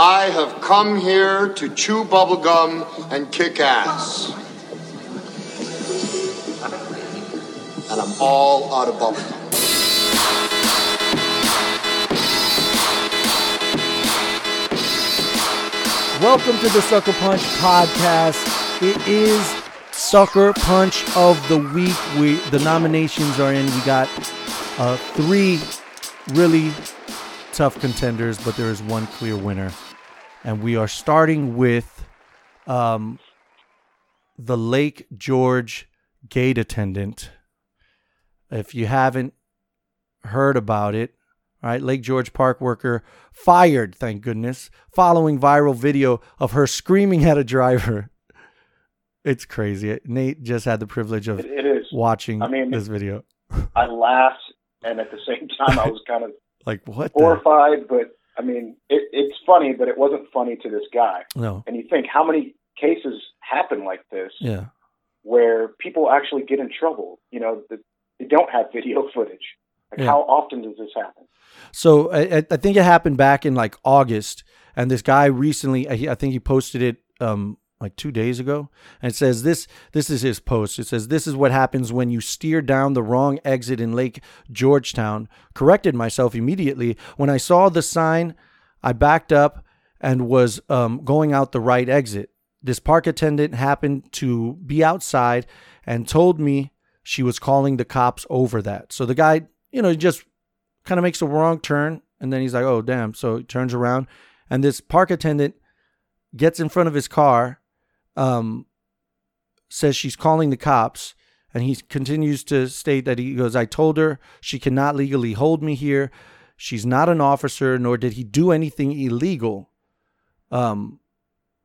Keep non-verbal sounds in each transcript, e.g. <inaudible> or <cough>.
I have come here to chew bubblegum and kick ass. And I'm all out of bubblegum. Welcome to the Sucker Punch podcast. It is Sucker Punch of the week. We the nominations are in. We got uh, three really tough contenders, but there is one clear winner, and we are starting with um, the Lake George gate attendant. If you haven't heard about it, right, Lake George park worker fired, thank goodness, following viral video of her screaming at a driver. <laughs> It's crazy. Nate just had the privilege of It, watching I mean- this video. I laughed, and at the same time, I was kind of <laughs> Like what? The? horrified. But I mean, it, it's funny, but it wasn't funny to this guy. No. And you think how many cases happen like this Yeah. where people actually get in trouble? You know, that they don't have video <laughs> footage. Like, Yeah. how often does this happen? So I, I- I think it happened back in like August, and this guy recently, I I think he posted it um like two days ago, and it says this. This is his post. It says this is what happens when you steer down the wrong exit in Lake Georgetown. Corrected myself immediately when I saw the sign. I backed up and was um, going out the right exit. This park attendant happened to be outside and told me she was calling the cops over that. So the guy, you know, just kind of makes a wrong turn and then he's like, "Oh, damn." So he turns around and this park attendant gets in front of his car um says she's calling the cops and he continues to state that he goes, "I told her she cannot legally hold me here. She's not an officer nor did he do anything illegal." Um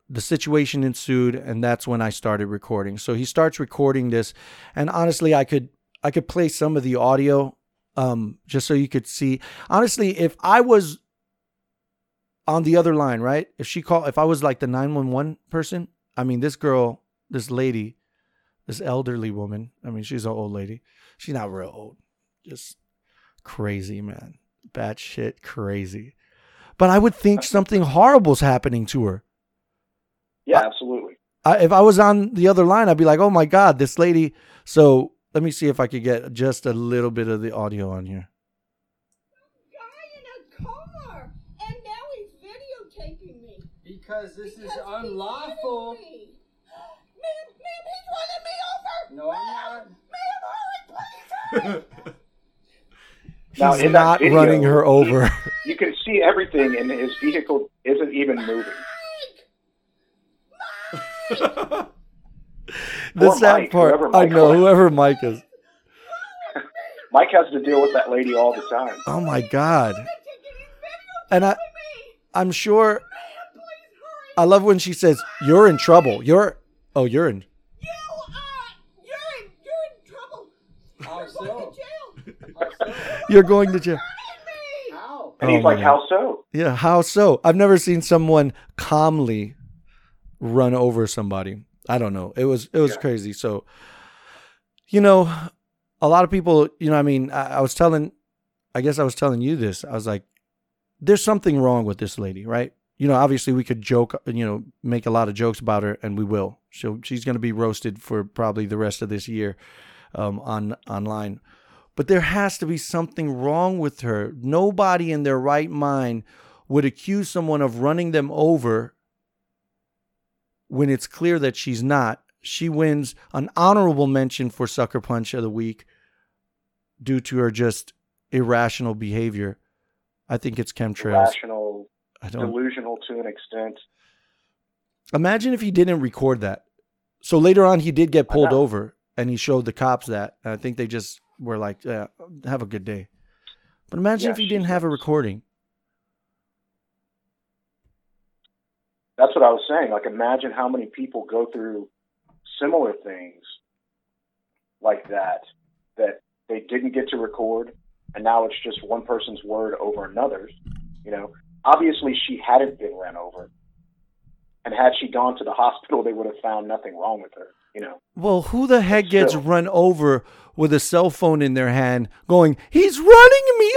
the situation ensued and that's when I started recording. So he starts recording this and honestly I could I could play some of the audio um just so you could see. Honestly, if I was on the other line, right? If she called if I was like the 911 person, I mean this girl, this lady, this elderly woman, I mean she's an old lady. She's not real old. Just crazy, man. Bad shit crazy. But I would think something horrible's happening to her. Yeah, absolutely. I, if I was on the other line, I'd be like, "Oh my god, this lady." So let me see if I could get just a little bit of the audio on here. guy in a car, and now he's videotaping me. Because this is Because he's unlawful. hitting me. Ma'am, ma'am, he's running me over. No, I'm not. Ma'am, hurry, please hurry. <laughs> Now, He's in not video- running her over. <laughs> You can see everything, and his vehicle isn't even moving. Mike! the Poor sad Mike, part, I know was. whoever Mike is. Mike has to deal with that lady all the time. Oh my god! The ticket is And I. I'm sure. Ma'am, please hurry. I love when she says, "You're in trouble." You're, oh, you're in. You, uh, you're in, you're in trouble. You're going to jail. You're going to jail. How? And Oh he's my like, God. how so? Yeah, how so? I've never seen someone calmly run over somebody. I don't know. It was it was Yeah. crazy. So, you know, a lot of people, you know, I mean, I, I was telling, I guess I was telling you this. I was like, there's something wrong with this lady, right? You know, obviously we could joke, you know, make a lot of jokes about her, and we will. She'll she's going to be roasted for probably the rest of this year, um, on online. But there has to be something wrong with her. Nobody in their right mind would accuse someone of running them over when it's clear that she's not. She wins an honorable mention for Sucker Punch of the Week. due to her just irrational behavior. I think it's chemtrails. Rational, I don't delusional to an extent. imagine if he didn't record that. So later on, he did get pulled over, and he showed the cops that. I think they just were like, "Yeah, have a good day." But imagine Yeah, if he didn't have a recording. That's what I was saying. Like, imagine how many people go through similar things like that that they didn't get to record, and now it's just one person's word over another's. You know, obviously she hadn't been ran over, and had she gone to the hospital, they would have found nothing wrong with her. You know, Well, who the heck gets still. run over with a cell phone in their hand going, he's running me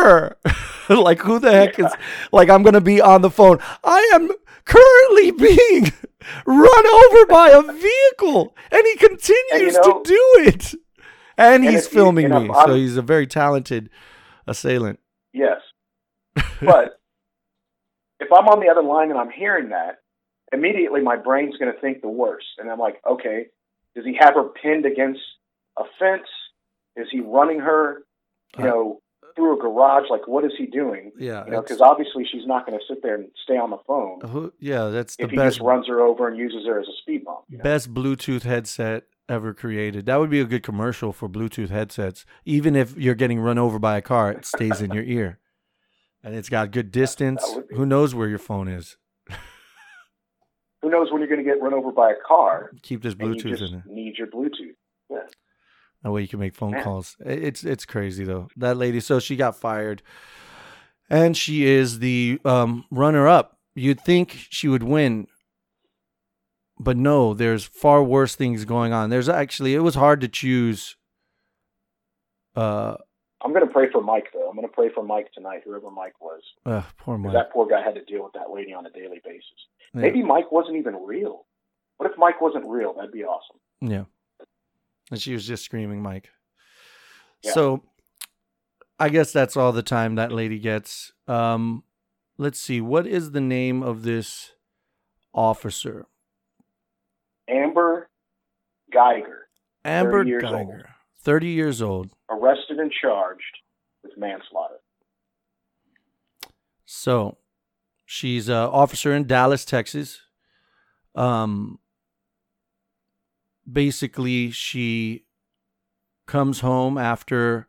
over? <laughs> like, who the heck is, like, I'm going to be on the phone. I am currently <laughs> being run over by a vehicle. And he continues know- to do it. And And he's you- filming and me. So he's a very talented assailant. yes, <laughs> but if I'm on the other line and I'm hearing that, immediately my brain's going to think the worst, and I'm like, okay, does he have her pinned against a fence? Is he running her, you Uh, know, through a garage? Like, what is he doing? Yeah. You know, because obviously she's not going to sit there and stay on the phone who, yeah, that's the if he best. just runs her over and uses her as a speed bump. You know? Best Bluetooth headset ever created. That would be a good commercial for Bluetooth headsets. Even if you're getting run over by a car, it stays in your ear. And it's got good distance. be- Who knows where your phone is? <laughs> Who knows when you're going to get run over by a car? Keep this Bluetooth in it. need your Bluetooth. Yeah. That way you can make phone Man. calls. It's it's crazy though. That lady, so she got fired. And she is the um, runner up. You'd think she would win. But no, there's far worse things going on. There's actually it was hard to choose uh I'm going to pray for Mike though. I'm going to pray for Mike tonight, whoever Mike was. uh poor Mike. That poor guy had to deal with that lady on a daily basis. Yeah. Maybe Mike wasn't even real. What if Mike wasn't real? That'd be awesome. Yeah. And she was just screaming, Mike. Yeah. So I guess that's all the time that lady gets. Um, let's see. What is the name of this officer? Amber Geiger, Amber 30 Geiger. old. 30 years old. Arrested and charged with manslaughter. So she's an officer in Dallas, Texas. Um, basically, she comes home after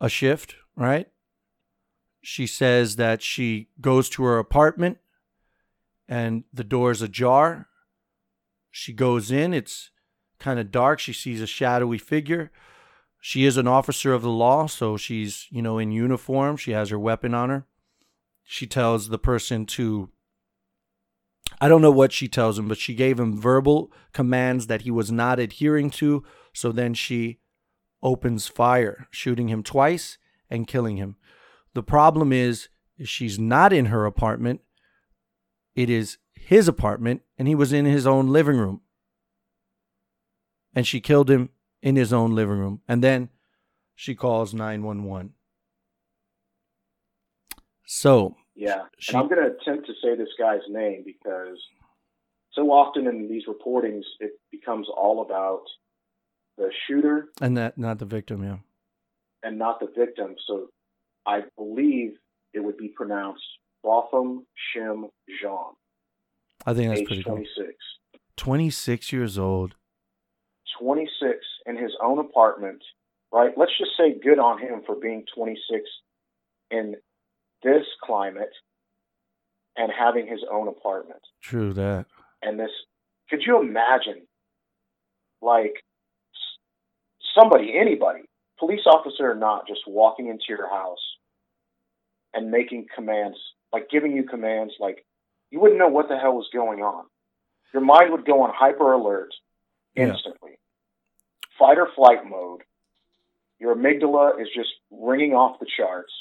a shift, right? She says that she goes to her apartment and the door's ajar. She goes in, it's kind of dark. She sees a shadowy figure. She is an officer of the law, so she's, you know, in uniform. She has her weapon on her. She tells the person to I don't know what she tells him, but she gave him verbal commands that he was not adhering to. So then she opens fire, shooting him twice and killing him. The problem is, she's not in her apartment. It is his apartment, and he was in his own living room. And she killed him in his own living room. And then she calls 911. So, Yeah. She- I'm going to attempt to say this guy's name because so often in these reportings, it becomes all about the shooter and that not the victim, yeah. and not the victim. So I believe it would be pronounced Botham Shem Jean, I think that's pretty cool. 26. 26 years old. 26 in his own apartment, right? Let's just say good on him for being 26 in this climate and having his own apartment. True that. And this, could you imagine, like, somebody, anybody, police officer or not, just walking into your house and making commands, like giving you commands, like, you wouldn't know what the hell was going on. Your mind would go on hyper alert instantly. Fight or flight mode. Your amygdala is just ringing off the charts.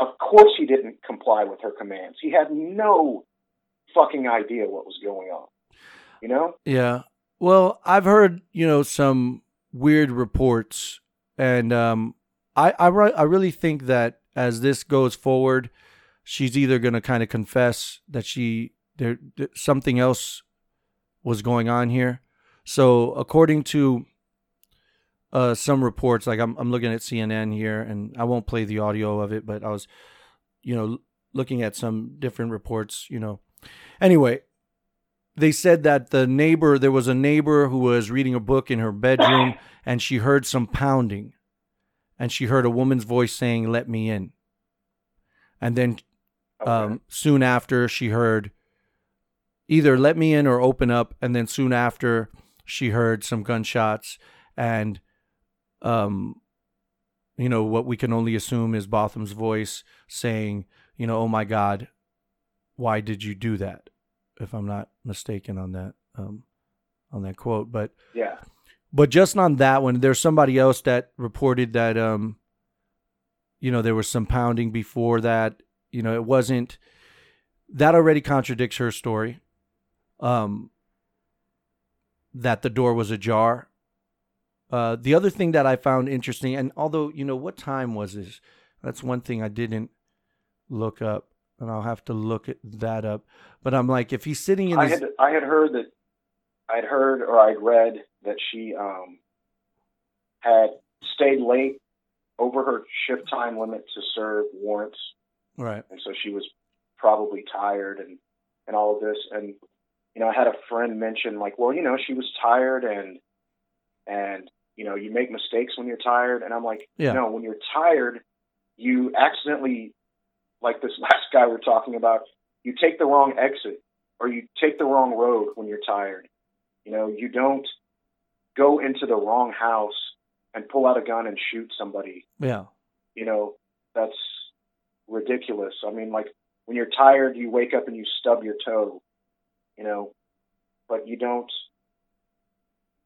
Of course, he didn't comply with her commands. He had no fucking idea what was going on. You know? Yeah. Well, I've heard, you know, some weird reports and um I I re- I really think that as this goes forward, she's either going to kind of confess that she there something else was going on here. So, according to uh, some reports. Like I'm I'm looking at CNN here, and I won't play the audio of it, but I was, you know, looking at some different reports. You know, anyway, they said that the neighbor there was a neighbor who was reading a book in her bedroom, <coughs> and she heard some pounding, and she heard a woman's voice saying, "Let me in," and then um, soon after she heard either let me in or open up and then soon after she heard some gunshots and um you know what we can only assume is Botham's voice saying you know oh my god why did you do that if i'm not mistaken on that um on that quote but Yeah. but just on that one, there's somebody else that reported that um you know there was some pounding before that. You know, it wasn't that already contradicts her story. Um that the door was ajar. Uh the other thing that I found interesting and although, you know, what time was this? That's one thing I didn't look up and I'll have to look at that up. But I'm like if he's sitting in I had I had heard that I'd heard or I'd read that she um, had stayed late over her shift time limit to serve warrants, right. and so she was probably tired and and all of this. And you know, I had a friend mention like, well, you know, she was tired and and you know, you make mistakes when you're tired. And I'm like, Yeah. no, when you're tired, you accidentally, like this <laughs> last guy we're talking about, you take the wrong exit or you take the wrong road when you're tired. You know, you don't go into the wrong house and pull out a gun and shoot somebody. Yeah. You know, that's ridiculous. I mean, like when you're tired, you wake up and you stub your toe, you know, but you don't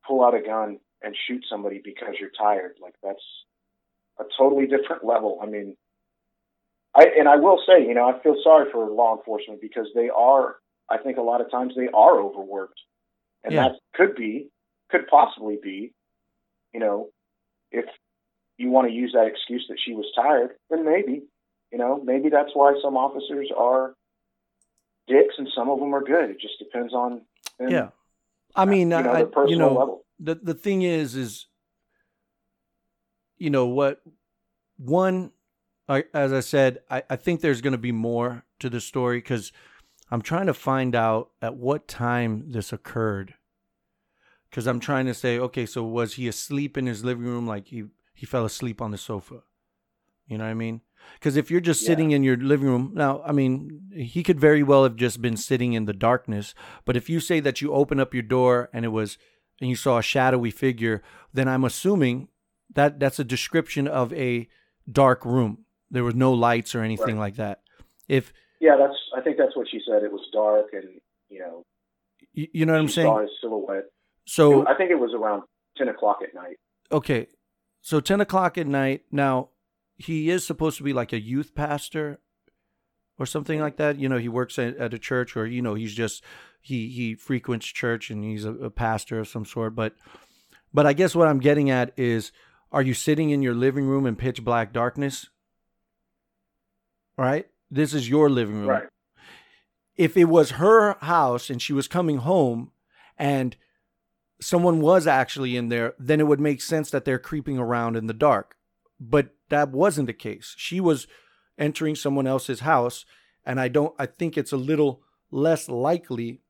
pull out a gun and shoot somebody because you're tired. Like that's a totally different level. I mean, I and I will say, you know, I feel sorry for law enforcement because they are. I think a lot of times they are overworked, and Yeah. that could be, could possibly be, you know, if you want to use that excuse that she was tired, then maybe, you know, maybe that's why some officers are dicks and some of them are good. It just depends on them, Yeah. I mean, you know, I, personal you know, level. The the thing is, is you know what? One, I, as I said, I, I think there's going to be more to the story because I'm trying to find out at what time this occurred. Because I'm trying to say, okay, so was he asleep in his living room? Like he he fell asleep on the sofa. You know what I mean? Because if you're just Yeah. sitting in your living room, now, I mean, he could very well have just been sitting in the darkness. But if you say that you open up your door and it was, and you saw a shadowy figure, then I'm assuming that that's a description of a dark room. There was no lights or anything Right. like that. If Yeah, that's. I think that's what she said. It was dark, and you know, you, you know what I'm saw saying, his silhouette. so I think it was around ten o'clock at night. okay, so ten o'clock at night. Now he is supposed to be like a youth pastor or something mm-hmm. like that. You know, he works at, at a church, or you know, he's just he he frequents church and he's a, a pastor of some sort. But but I guess what I'm getting at is, are you sitting in your living room in pitch black darkness? Right. This is your living room. Right. if it was her house and she was coming home and someone was actually in there, then it would make sense that they're creeping around in the dark. But that wasn't the case. She was entering someone else's house, and I don't I think it's a little less likely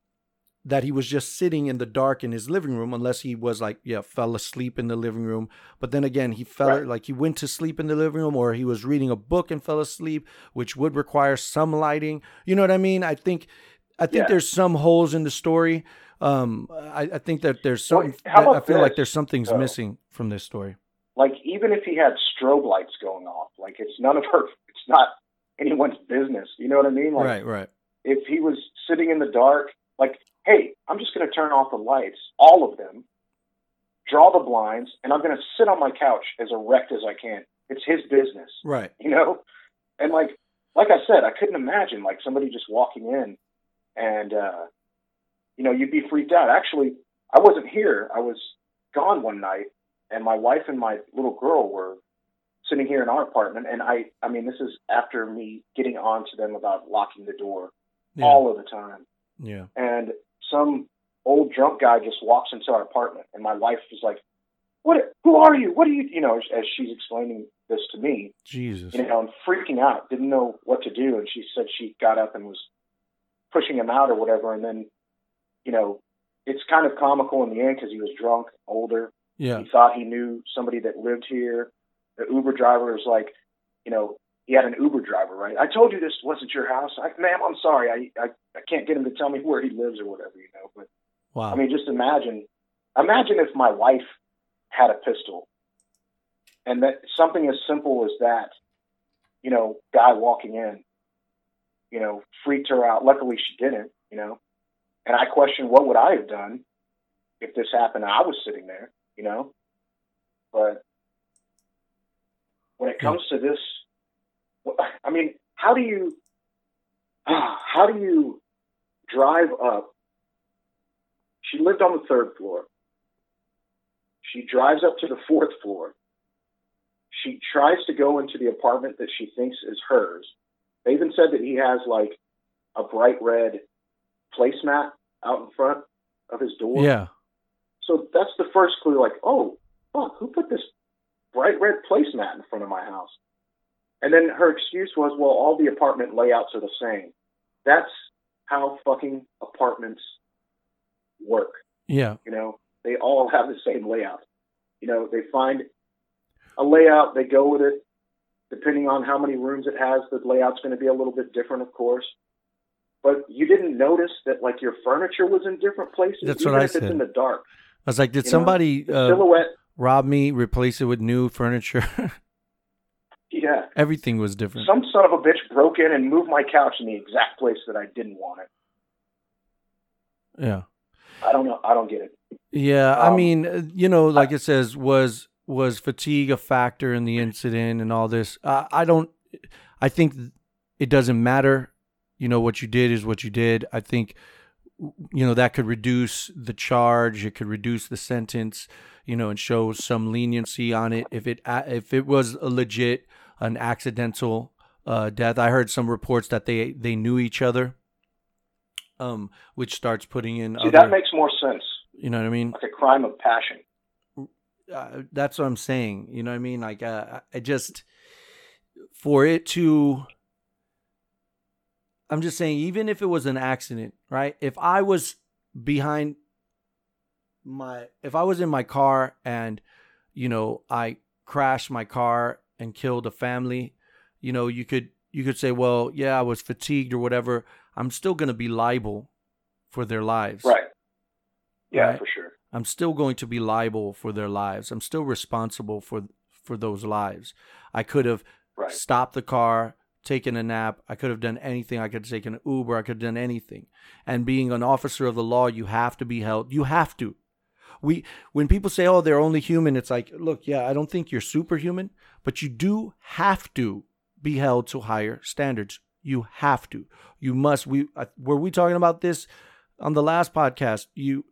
that he was just sitting in the dark in his living room unless he was like yeah fell asleep in the living room but then again he fell Right. like he went to sleep in the living room or he was reading a book and fell asleep which would require some lighting you know what i mean i think i think Yeah. there's some holes in the story um i, I think that there's some how i feel like there's something's missing from this story Like even if he had strobe lights going off, like it's none of her. It's not anyone's business. You know what I mean? Like right right if he was sitting in the dark, like, hey, I'm just going to turn off the lights, all of them, draw the blinds, and I'm going to sit on my couch as erect as I can. It's his business, right you know? And like, like I said, I couldn't imagine like somebody just walking in and, uh, you know, you'd be freaked out. Actually, I wasn't here. I was gone one night and my wife and my little girl were sitting here in our apartment. And I, I mean, this is after me getting on to them about locking the door yeah all of the time. yeah And some old drunk guy just walks into our apartment, and my wife was like, what? Who are you? What are you? You know, as, as she's explaining this to me, Jesus. you know, and freaking out, didn't know what to do. And she said she got up and was pushing him out or whatever. And then, you know, it's kind of comical in the end because he was drunk, older. Yeah. He thought he knew somebody that lived here. The Uber driver was like, you know, he had an Uber driver, right? I told you this wasn't your house. I, ma'am, I'm sorry. I, I I can't get him to tell me where he lives or whatever, you know. But Wow. I mean, just imagine, imagine if my wife had a pistol, and that something as simple as that, you know, guy walking in, you know, freaked her out. Luckily, she didn't, you know. And I question what would I have done if this happened. I was sitting there, you know. But when it comes to this, I mean, how do you, <sighs> how do you drive up? She lived on the third floor. She drives up to the fourth floor. She tries to go into the apartment that she thinks is hers. They even said that he has like a bright red placemat out in front of his door. yeah. So that's the first clue. Like, oh, fuck, who put this bright red placemat in front of my house? And then her excuse was, well, all the apartment layouts are the same. That's how fucking apartments work. Yeah. You know, they all <laughs> have the same layout. You know, they find a layout, they go with it. Depending on how many rooms it has, the layout's going to be a little bit different, of course. But you didn't notice that, like, your furniture was in different places, That's even what I if it's said. in the dark. I was like, did You somebody uh, silhouette, rob me, replace it with new furniture? <laughs> yeah. Everything was different. Some son of a bitch broke in and moved my couch in the exact place that I didn't want it. yeah. I don't know. I don't get it. Yeah, I Um, mean, uh, you know, like it says, was was fatigue a factor in the incident and all this? Uh, I don't. I think it doesn't matter. You know, what you did is what you did. I think, you know, that could reduce the charge. It could reduce the sentence. You know, and show some leniency on it if it if it was a legit an accidental uh, death. I heard some reports that they they knew each other. Um, which starts putting in See, other, that makes more sense. you know what I mean? Like a crime of passion. uh, that's what I'm saying. You know what I mean? Like, uh, I just for it to. I'm just saying, even if it was an accident, right? If I was behind my, if I was in my car and, you know, I crashed my car and killed a family, you know, you could you could say, well, yeah, I was fatigued or whatever. I'm still going to be liable for their lives. Right. Yeah, Right. for sure. I'm still going to be liable for their lives. I'm still responsible for for those lives. I could have Right. stopped the car, taken a nap. I could have done anything. I could have taken an Uber. I could have done anything. And being an officer of the law, you have to be held. You have to. We when people say, "Oh, they're only human," it's like, look, yeah, I don't think you're superhuman, but you do have to be held to higher standards. You have to. You must. We uh, were we talking about this on the last podcast. You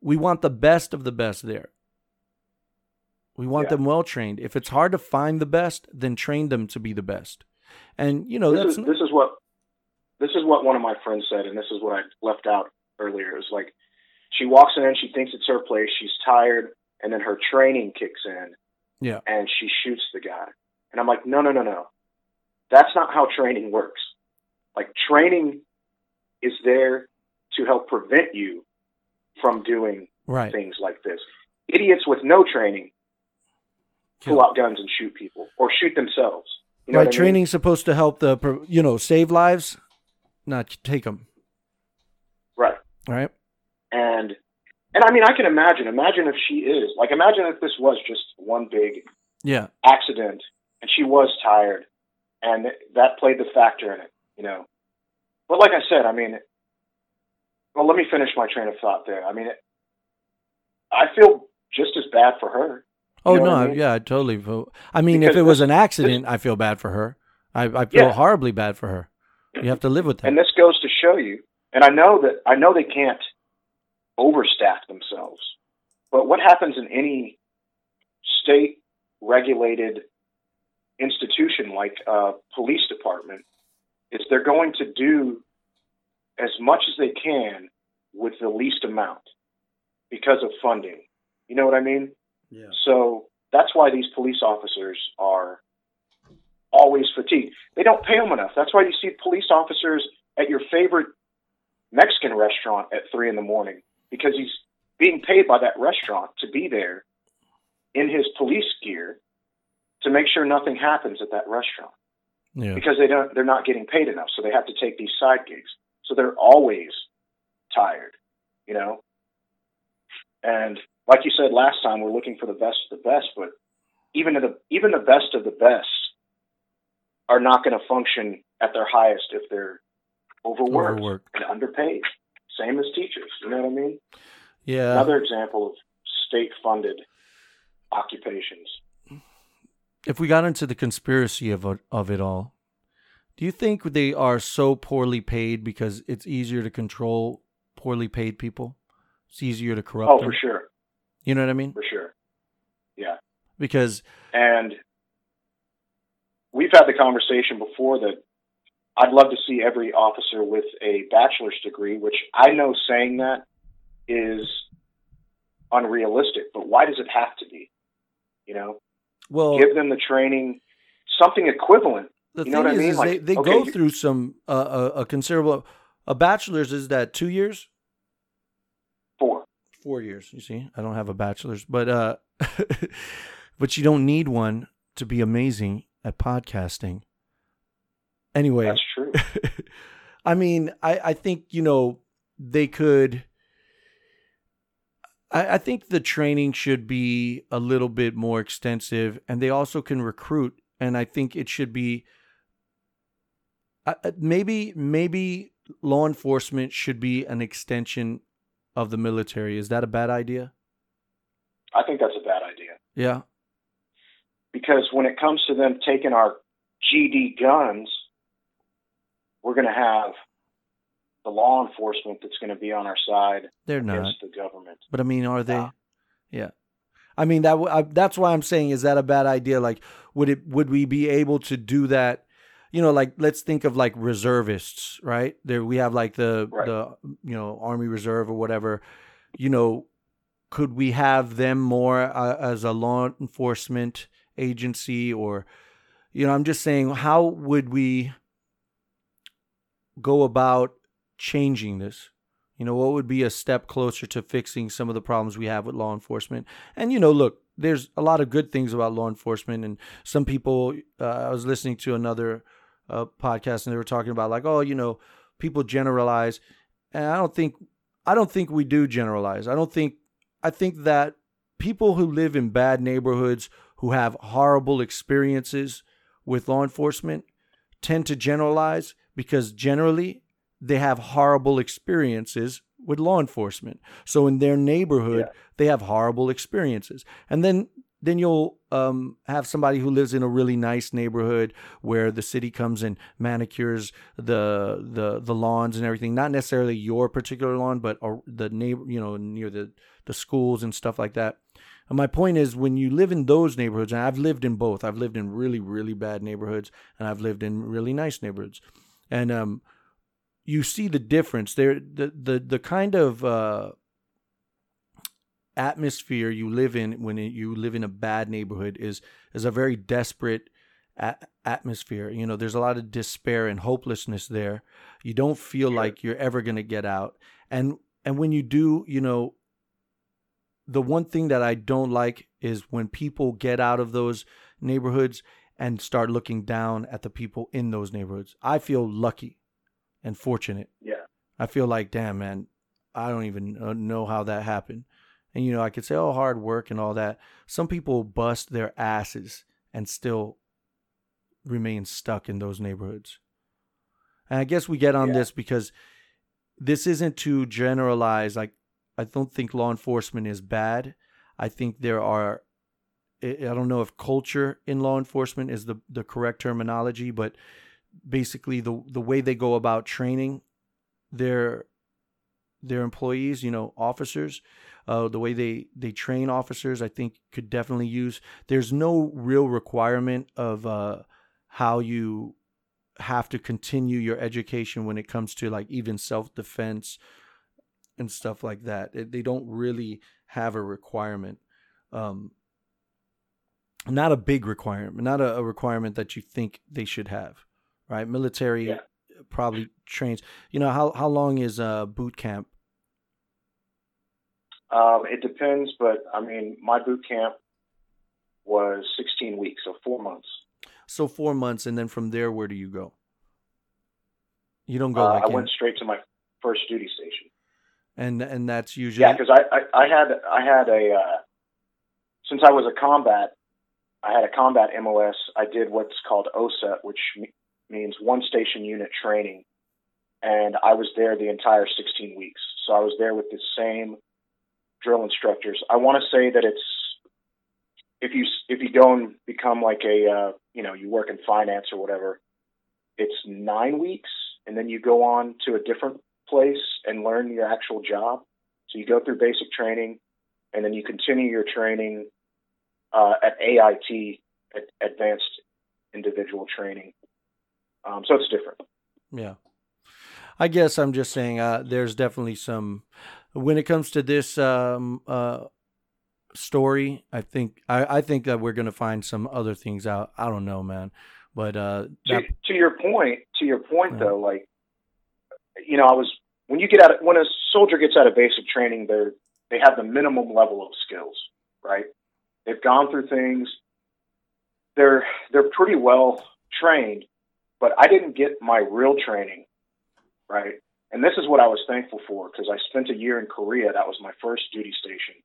we want the best of the best there. We want Yeah. them well trained. If it's hard to find the best, then train them to be the best. And you know this that's is this is what this is what one of my friends said, and this is what I left out earlier. Is like she walks in, she thinks it's her place, she's tired, and then her training kicks in, yeah, and she shoots the guy. And I'm like, no, no, no, no, that's not how training works. Like training is there to help prevent you from doing right. things like this. Idiots with no training pull out guns and shoot people or shoot themselves. You know right. I mean? Training's supposed to help the you know save lives, not take them. right? Right. And and I mean, I can imagine. Imagine if she is like, imagine if this was just one big Yeah. accident and she was tired, and that played the factor in it, you know. But like I said, I mean, well, let me finish my train of thought there. I mean, it, I feel just as bad for her. Oh no, I mean? yeah, I totally. feel- I mean, if it was an accident, I feel bad for her. I I feel Yeah. horribly bad for her. You have to live with that. And this goes to show you, and I know that I know they can't overstaff themselves, but what happens in any state regulated institution like a police department is they're going to do as much as they can with the least amount because of funding. You know what I mean? Yeah. So that's why these police officers are always fatigued. They don't pay them enough. That's why you see police officers at your favorite Mexican restaurant at three in the morning because he's being paid by that restaurant to be there in his police gear to make sure nothing happens at that restaurant Yeah. because they don't they're not getting paid enough so they have to take these side gigs so they're always tired you know and like you said last time we're looking for the best of the best but even the even the best of the best are not going to function at their highest if they're overworked, Overworked. and underpaid same as teachers you know what i mean Yeah. another example of state funded occupations if we got into the conspiracy of it- of it all, do you think they are so poorly paid because it's easier to control poorly paid people? It's easier to corrupt oh them. for sure You know what I mean? for sure yeah Because And we've had the conversation before that I'd love to see every officer with a bachelor's degree, which I know saying that is unrealistic, but why does it have to be? You know, well, give them the training, something equivalent. the you know thing what I is, mean? is Like, they, they okay, go through some uh, a, a considerable. A bachelor's is that two years? Four. Four years. You see, I don't have a bachelor's, but uh, <laughs> but you don't need one to be amazing at podcasting. Anyway, that's true. <laughs> I mean, I, I think, you know, they could. I, I think the training should be a little bit more extensive and they also can recruit. And I think it should be. I- Maybe, maybe law enforcement should be an extension of the military. Is that a bad idea? I think that's a bad idea Yeah. because when it comes to them taking our GD guns, we're going to have the law enforcement that's going to be on our side They're not. the government. But I mean, are they? Yeah. Yeah. I mean that. I, that's why I'm saying is that a bad idea? Like, would it? Would we be able to do that? You know, like let's think of like reservists, right? There we have like the Right. the you know Army Reserve or whatever. You know, could we have them more uh, as a law enforcement agency or? You know, I'm just saying, how would we go about changing this? You know, what would be a step closer to fixing some of the problems we have with law enforcement? And, you know, look, there's a lot of good things about law enforcement. And some people, uh, I was listening to another uh, podcast and they were talking about, like, oh, you know, people generalize. And I don't think, I don't think we do generalize. I don't think, I think that people who live in bad neighborhoods who have horrible experiences with law enforcement tend to generalize because generally they have horrible experiences with law enforcement. So in their neighborhood, Yeah. they have horrible experiences. And then then you'll um, have somebody who lives in a really nice neighborhood where the city comes and manicures the the the lawns and everything. Not necessarily your particular lawn, but the neighbor, you know, near the the schools and stuff like that. And my point is, when you live in those neighborhoods, and I've lived in both. I've lived in really, really bad neighborhoods, and I've lived in really nice neighborhoods, and um, you see the difference there. The the the kind of uh, atmosphere you live in when you live in a bad neighborhood is is a very desperate a- atmosphere. You know, there's a lot of despair and hopelessness there. You don't feel like you're ever going to get out. And and when you do, you know, the one thing that I don't like is when people get out of those neighborhoods and start looking down at the people in those neighborhoods. I feel lucky and fortunate. Yeah. I feel like, damn, man, I don't even know how that happened. And, you know, I could say, oh, hard work and all that. Some people bust their asses and still remain stuck in those neighborhoods. And I guess we get on Yeah. this because this isn't to generalize. Like, I don't think law enforcement is bad. I think there are, I don't know if culture in law enforcement is the, the correct terminology, but basically the, the way they go about training their their employees, you know, officers, uh, the way they they train officers, I think could definitely use. There's no real requirement of uh, how you have to continue your education when it comes to like even self defense and stuff like that. It- they don't really have a requirement. Um, not a big requirement, not a, a requirement that you think they should have, right? Military Yeah. probably trains. You know how how long is uh boot camp? Um, it depends, but I mean, my boot camp was 16 weeks, so four months. So four months, and then from there, where do you go? You don't go Uh, like I in- went straight to my first duty station. and and that's usually Yeah, because I, I, I had I had a uh, since I was a combat, I had a combat MOS. I did what's called OSUT, which me- means one station unit training, and I was there the entire 16 weeks. So I was there with the same drill instructors. I want to say that it's if you if you go and become like a uh, you know you work in finance or whatever, it's nine weeks, and then you go on to a different place and learn your actual job. So you go through basic training, and then you continue your training uh, at AIT, at Advanced Individual Training. Um, so it's different. Yeah. I guess I'm just saying uh, there's definitely some when it comes to this um, uh, story. I think I, I think that we're gonna find some other things out. I don't know, man, but uh, To, to your point, to your point Yeah. though, like you know, I was when you get out of, when a soldier gets out of basic training, they're they have the minimum level of skills, right? They've gone through things. They're they're pretty well trained, but I didn't get my real training, right? And this is what I was thankful for because I spent a year in Korea. That was my first duty station.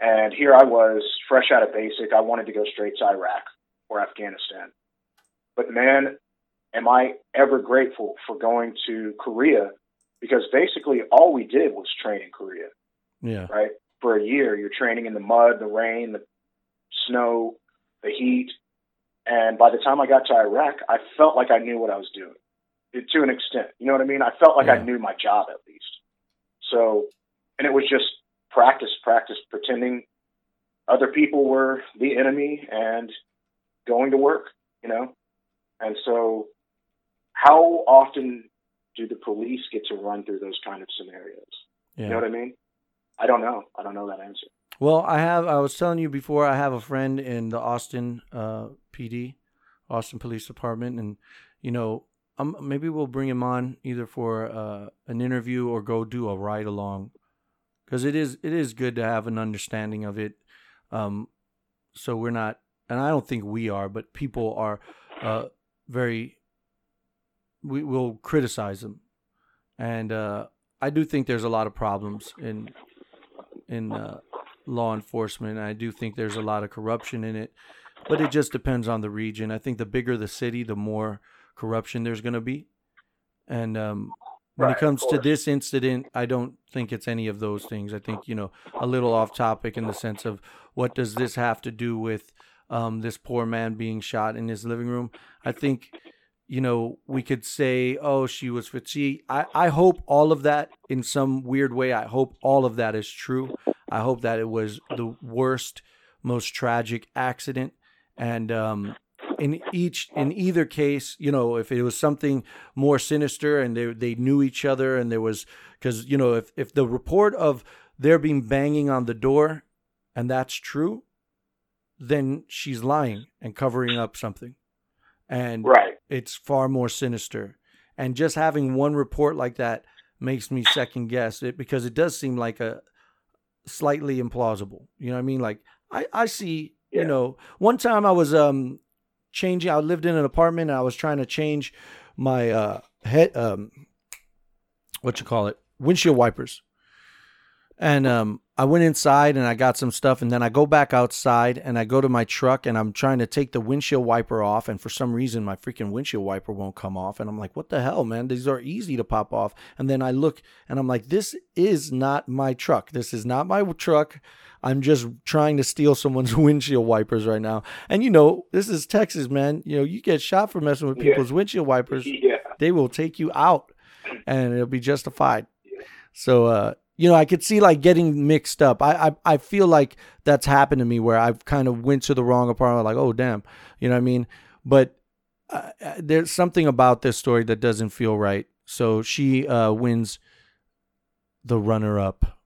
And here I was, fresh out of basic. I wanted to go straight to Iraq or Afghanistan. But man, am I ever grateful for going to Korea because basically all we did was train in Korea, yeah, right? For a year, you're training in the mud, the rain, the snow, the heat. And by the time I got to Iraq, I felt like I knew what I was doing it- to an extent. You know what I mean? I felt like Yeah. I knew my job at least. So, and it was just practice, practice, pretending other people were the enemy and going to work, you know? And so, how often do the police get to run through those kind of scenarios? yeah. You know what I mean? I don't know. I don't know that answer. Well, I have. I was telling you before. I have a friend in the Austin uh, PD, Austin Police Department, and you know, um, maybe we'll bring him on either for uh, an interview or go do a ride along, because it is it is good to have an understanding of it. Um, so we're not, and I don't think we are, but people are uh, very. We will criticize them, and uh, I do think there's a lot of problems in in uh, law enforcement. I do think there's a lot of corruption in it, but it just depends on the region. I think the bigger the city, the more corruption there's going to be. And um, when Right, it comes to this incident, I don't think it's any of those things. I think you know a little off topic in the sense of what does this have to do with um, this poor man being shot in his living room? I think you know, we could say, oh, she was fatigued. I, I hope all of that in some weird way, I hope all of that is true. I hope that it was the worst, most tragic accident. And um, in each, in either case, you know, if it was something more sinister and they, they knew each other and there was, because, you know, if, if the report of there being banging on the door and that's true, then she's lying and covering up something. And Right. It's far more sinister. And just having one report like that makes me second guess it because it does seem like a slightly implausible. You know what I mean? Like I, I see, you know, one time I was um changing I lived in an apartment and I was trying to change my uh head um what you call it? Windshield wipers. And um I went inside and I got some stuff and then I go back outside and I go to my truck and I'm trying to take the windshield wiper off and for some reason my freaking windshield wiper won't come off and I'm like what the hell man? These are easy to pop off. And then I look and I'm like this is not my truck. This is not my truck. I'm just trying to steal someone's <laughs> windshield wipers right now. And you know this is Texas man. You know you get shot for messing with Yeah. people's windshield wipers Yeah. they will take you out and it'll be justified. So uh you know, I could see like getting mixed up. I, I I feel like that's happened to me where I've kind of went to the wrong apartment like, "Oh damn." You know what I mean? But uh, uh, there's something about this story that doesn't feel right. So she uh wins the runner up.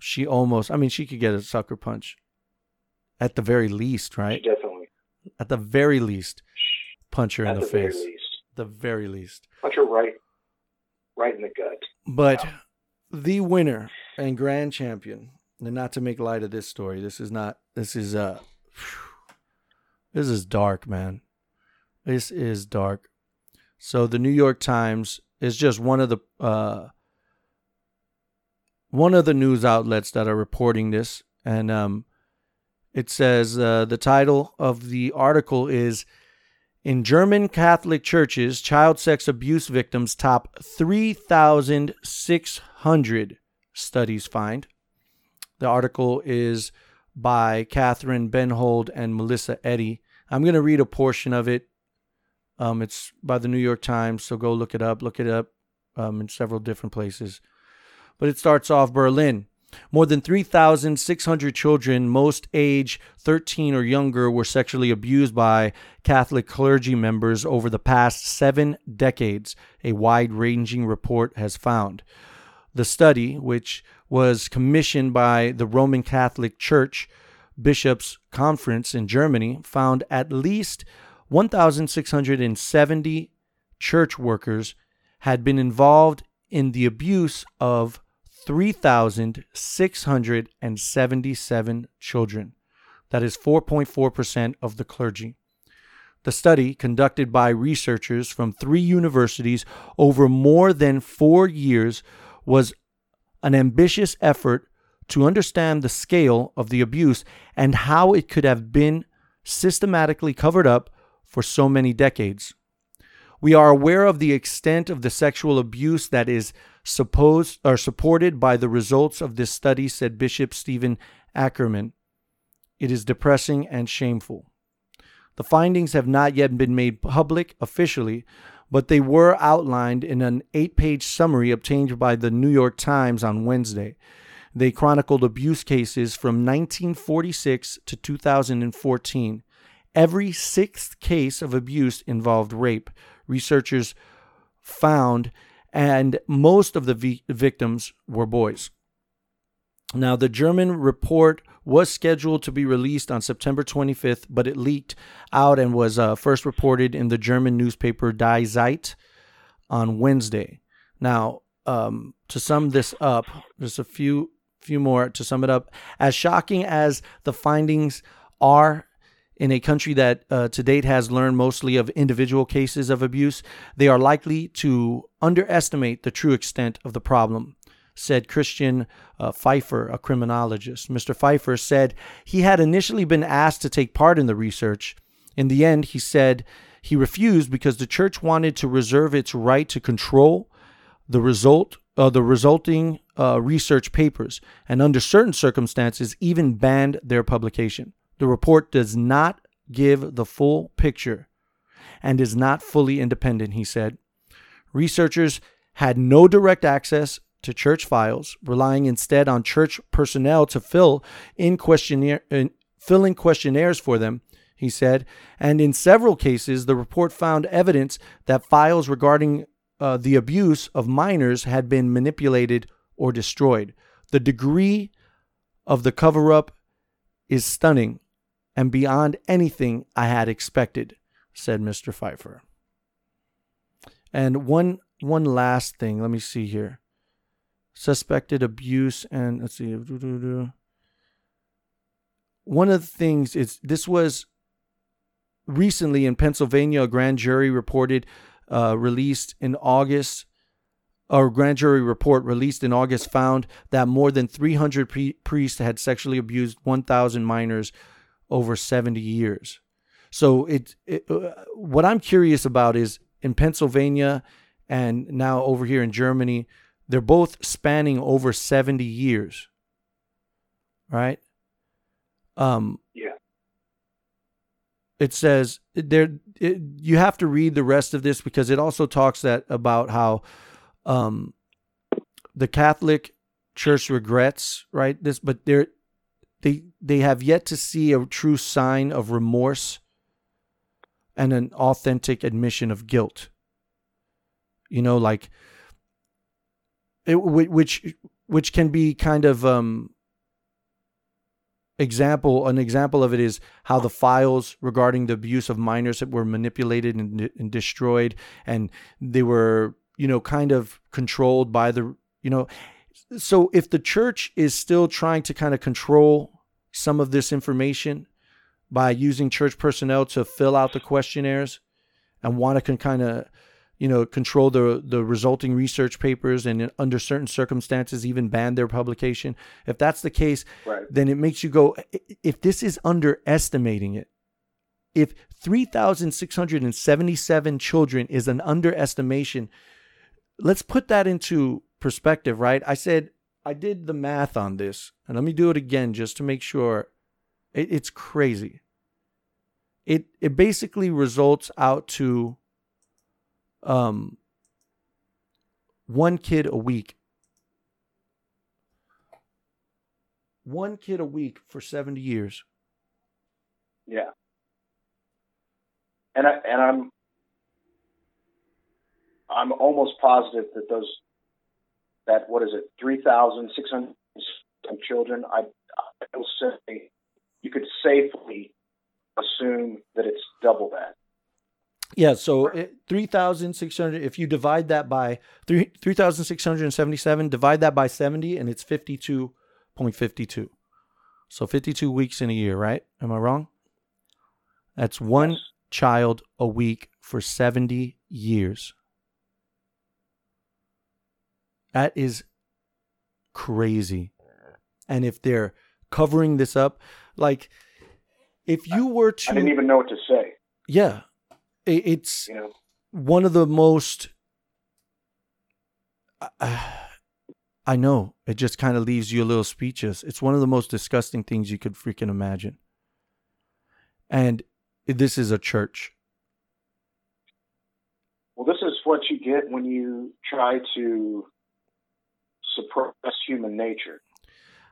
She almost I mean, she could get a sucker punch. at the very least, right? Definitely. At the very least, punch her in At the, the very face. least. The very least. Punch her right, right in the gut. But the winner and grand champion, and not to make light of this story, this is not. This is uh, this is dark, man. This is dark. So the New York Times is just one of the uh, one of the news outlets that are reporting this, and um, it says uh, the title of the article is in German Catholic churches, child sex abuse victims top 3,600 studies find. The article is by Catherine Bennhold and Melissa Eddy. I'm going to read a portion of it. Um, it's by the New York Times, so go look it up. Look it up um, in several different places. But it starts off Berlin. More than 3,600 children, most age 13 or younger, were sexually abused by Catholic clergy members over the past seven decades, a wide ranging report has found. The study, which was commissioned by the Roman Catholic Church Bishops' Conference in Germany, found at least 1,670 church workers had been involved in the abuse of 3,677 children. That is 4.4% of the clergy. The study, conducted by researchers from three universities over more than four years, was an ambitious effort to understand the scale of the abuse and how it could have been systematically covered up for so many decades. We are aware of the extent of the sexual abuse that is supposed or supported by the results of this study, said Bishop Stephen Ackermann. It is depressing and shameful. The findings have not yet been made public officially, but they were outlined in an eight page summary obtained by the New York Times on Wednesday. They chronicled abuse cases from 1946 to 2014. Every sixth case of abuse involved rape, researchers found, and most of the vi- victims were boys. Now, the German report was scheduled to be released on September 25th, but it leaked out and was uh, first reported in the German newspaper Die Zeit on Wednesday. Now, um, to sum this up, just a few few more to sum it up. As shocking as the findings are in a country that uh, to date has learned mostly of individual cases of abuse, they are likely to underestimate the true extent of the problem, said Christian uh, Pfeiffer, a criminologist. Mr. Pfeiffer said he had initially been asked to take part in the research. In the end, he said he refused because the church wanted to reserve its right to control the result uh, the resulting uh, research papers and under certain circumstances even banned their publication. The report does not give the full picture and is not fully independent, he said. Researchers had no direct access to church files, relying instead on church personnel to fill in questionnaire questionnaires for them, he said. And in several cases, the report found evidence that files regarding uh, the abuse of minors had been manipulated or destroyed. The degree of the cover up is stunning and beyond anything I had expected, said Mr. Pfeiffer. And one one last thing, let me see here. Suspected abuse and let's see. One of the things is this was recently in Pennsylvania, a grand jury reported uh, released in August, or grand jury report released in August found that more than 300 pre- priests had sexually abused 1,000 minors over 70 years. So it, it uh, what I'm curious about is in Pennsylvania and now over here in Germany, they're both spanning over 70 years. Right? Um Yeah. it says there it, you have to read the rest of this because it also talks that about how um the Catholic Church regrets right this but they're they they have yet to see a true sign of remorse and an authentic admission of guilt. You know like it, which which can be kind of um example an example of it is how the files regarding the abuse of minors that were manipulated and, and destroyed and they were you know kind of controlled by the you know so if the church is still trying to kind of control some of this information by using church personnel to fill out the questionnaires and want to kind of you know control the the resulting research papers and under certain circumstances even ban their publication if that's the case Right. then it makes you go if this is underestimating it if 3677 children is an underestimation let's put that into perspective right i said i did the math on this and let me do it again just to make sure. It, it's crazy. It it basically results out to um one kid a week. One kid a week for 70 years. Yeah. And I and I'm I'm almost positive that those that what is it three thousand six hundred children I I will say you could safely assume that it's double that. Yeah, so uh, 3,600, if you divide that by three 3,677, divide that by 70, and it's 52.52. So 52 weeks in a year, right? Am I wrong? That's one Yes. child a week for 70 years. That is crazy. And if they're covering this up, like, if you were to. I didn't even know what to say. Yeah. It, it's You know, one of the most uh, I- <sighs> I know it just kind of leaves you a little speechless. It's one of the most disgusting things you could freaking imagine. And this is a church. well, this is what you get when you try to suppress human nature.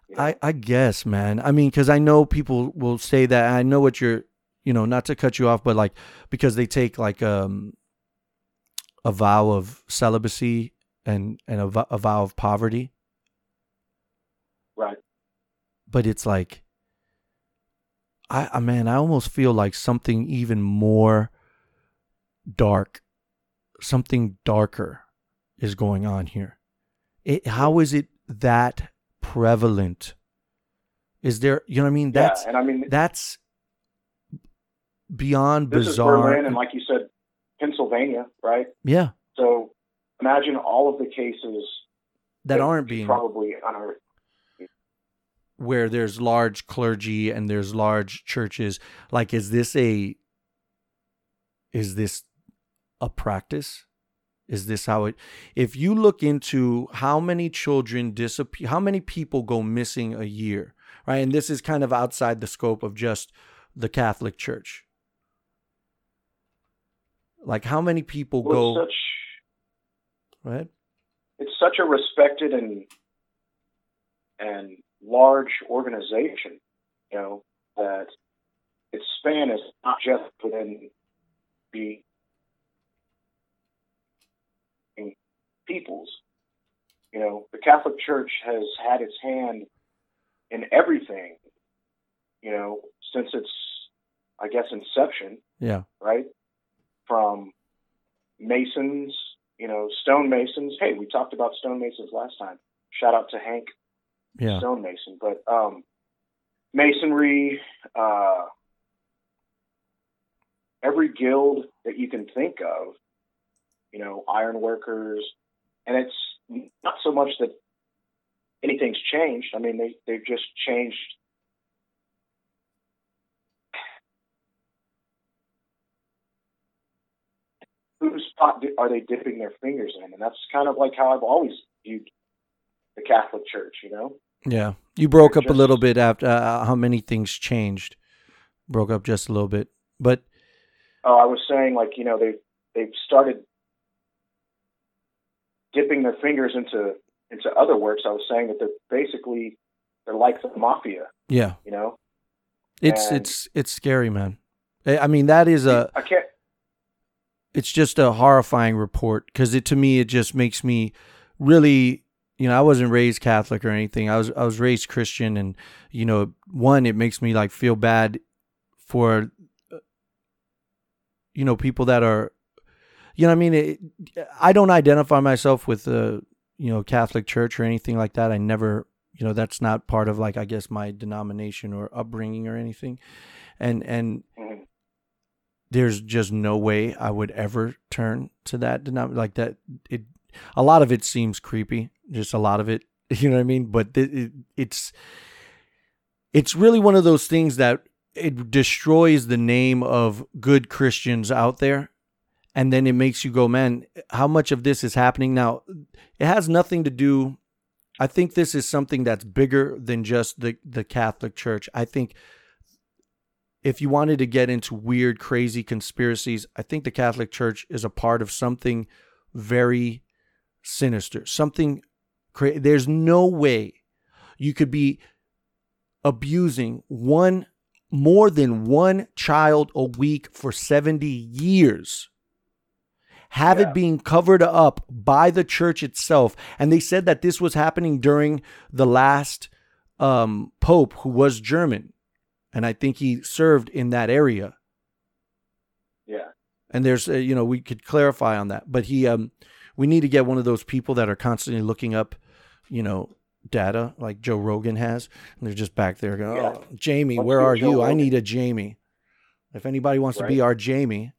You know? I I guess, man. I mean, cuz I know people will say that. I know what you're, you know, not to cut you off, but like because they take like um a vow of celibacy and and a, a vow of poverty. right. but it's like I, I man, I almost feel like something even more dark, something darker is going on here. It, how is it that prevalent? Is there, you know what I mean? That's yeah, and I mean that's beyond this bizarre. is Berlin and like you said, Pennsylvania, right? yeah, So imagine all of the cases that aren't being probably unearthed. where there's large clergy and there's large churches like is this a is this a practice is this how it if you look into how many children disappear how many people go missing a year right? And this is kind of outside the scope of just the catholic church. Like how many people Well, go such right it's such a respected and and large organization, you know, that its span is not just within the peoples. You know, the Catholic Church has had its hand in everything, you know, since its, I guess, inception, yeah right? From masons, you know, stonemasons. Hey, we talked about stonemasons last time. Shout out to Hank yeah stonemason. But um, masonry, uh, every guild that you can think of, you know, iron workers, and it's not so much that anything's changed. I mean, they they've just changed. Whose pot are they dipping their fingers in? And that's kind of like how I've always viewed the Catholic Church. You know, Yeah, you broke They're up a little bit after uh, how many things changed. Broke up just a little bit, but Oh, I was saying like you know they they've started dipping their fingers into into other works. I was saying that they're basically they're like the mafia. yeah, You know, it's And- it's it's scary, man. I mean, that is a I can't. it's just a horrifying report because it to me it just makes me really you know, I wasn't raised Catholic or anything. I was I was raised Christian, and you know, one, it makes me like feel bad for uh, you know people that are, you know, what I mean, it, I don't identify myself with the you know Catholic Church or anything like that. I never, you know, that's not part of like I guess my denomination or upbringing or anything, and and Mhm. there's just no way I would ever turn to that denom like that. It a lot of it seems creepy, just a lot of it. <laughs> You know what I mean? But it, it, it's it's really one of those things that it destroys the name of good Christians out there, and then it makes you go, man, how much of this is happening now? It has nothing to do. I think this is something that's bigger than just the the Catholic Church. I think if you wanted to get into weird, crazy conspiracies, I think the Catholic Church is a part of something very sinister. Something cra- there's no way you could be abusing one more than one child a week for 70 years. Have Yeah. it being covered up by the church itself. And they said that this was happening during the last um, pope who was German. And I think he served in that area Yeah. and there's uh, you know we could clarify on that but he um we need to get one of those people that are constantly looking up you know data like joe rogan has and they're just back there going Yeah. oh, jamie Let's where are Joe you i need a jamie if anybody wants to be our jamie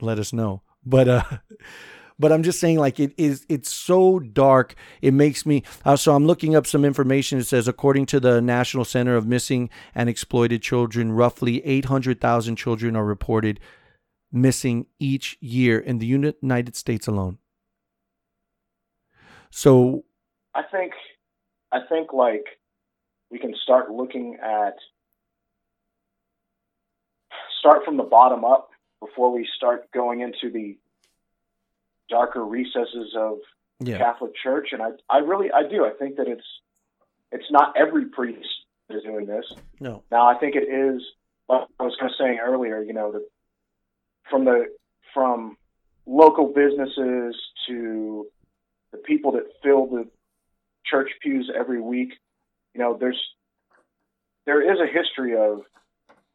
let us know but uh <laughs> but i'm just saying like it is it's so dark it makes me uh, so i'm looking up some information it says according to the national center of missing and exploited children roughly 800000 children are reported missing each year in the United States alone. So, I think I think like we can start looking at start from the bottom up before we start going into the darker recesses of yeah, Catholic Church. And I I really I do. I think that it's it's not every priest that is doing this. No, now I think it is like I was kind of saying earlier you know the from the from local businesses to the people that fill the church pews every week you know there's there is a history of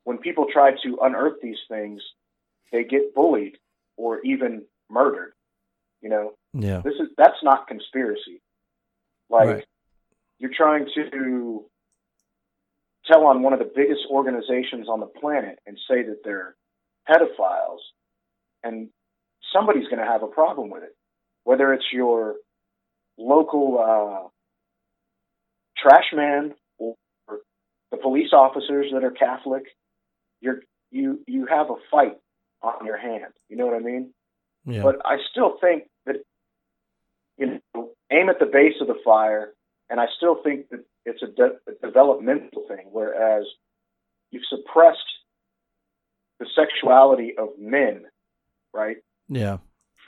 when people try to unearth these things they get bullied or even murdered you know yeah, this is that's not conspiracy. Like Right. you're trying to tell on one of the biggest organizations on the planet and say that they're pedophiles, and somebody's going to have a problem with it. Whether it's your local uh, trash man or the police officers that are Catholic, you're you you have a fight on your hand. You know what I mean? yeah, But I still think that you know, aim at the base of the fire, and I still think that it's a, de- a developmental thing. Whereas you've suppressed the sexuality of men, right, yeah,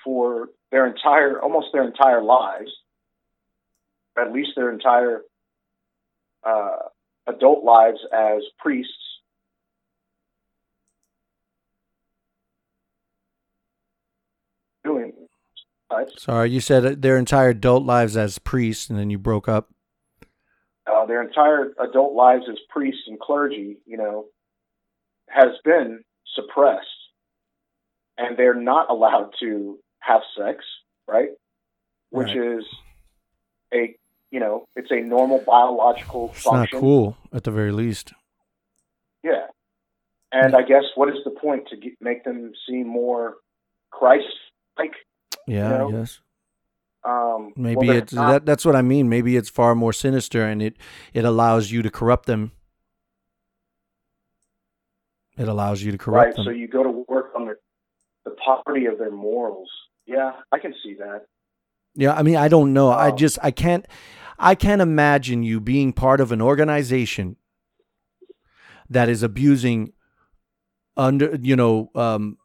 for their entire, almost their entire lives, at least their entire uh, adult lives as priests. Doing Sorry, you said their entire adult lives as priests, and then you broke up. uh, their entire adult lives as priests and clergy, you know, has been suppressed, and they're not allowed to have sex, right? Which Right. is a, you know, it's a normal biological It's function. not cool, at the very least. Yeah, and I guess what is the point to get, make them seem more Christ-like? Yeah, You know, yes. Um, Maybe well, it's not- that. That's what I mean. Maybe it's far more sinister, and it it allows you to corrupt them. It allows you to corrupt them. right. them. So you go to work on the the poverty of their morals. Yeah, I can see that. Yeah, I mean, I don't know. I just I can't I can't imagine you being part of an organization that is abusing under you know um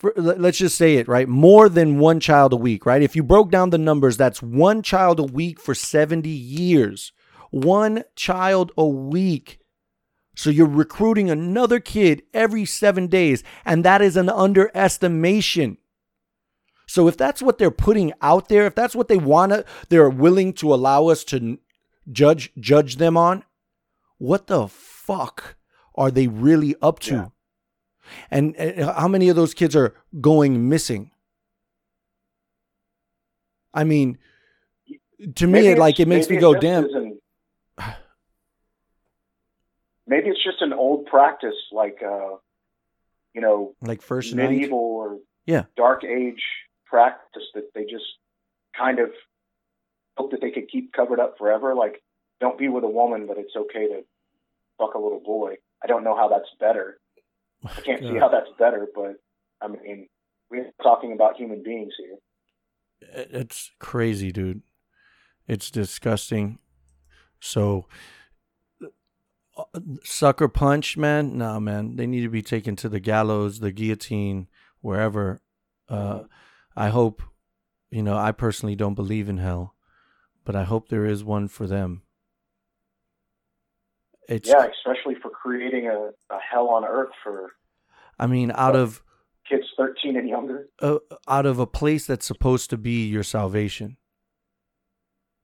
for, let- let's just say it right more than one child a week right if you broke down the numbers that's one child a week for 70 years one child a week so you're recruiting another kid every 7 days and that is an underestimation So if that's what they're putting out there, if that's what they want to, they're willing to allow us to judge judge them on. What the fuck are they really up to? Yeah. And uh, how many of those kids are going missing? I mean, to me, it like it makes me go, damn. isn't- Maybe it's just an old practice, like uh, you know, Like first night. medieval or Yeah. dark age practice that they just kind of hope that they could keep covered up forever. Like, don't be with a woman, but it's okay to fuck a little boy. I don't know how that's better. I <laughs> can't see how that's better, but I mean, we're talking about human beings here. It's crazy, dude. It's disgusting. So, uh, sucker punch, man. Nah, man. They need to be taken to the gallows, the guillotine, wherever. Uh, I hope, you know, I personally don't believe in hell, but I hope there is one for them. It's, Yeah, especially for creating a, a hell on earth for I mean, out of kids 13 and younger. uh, out of a place that's supposed to be your salvation.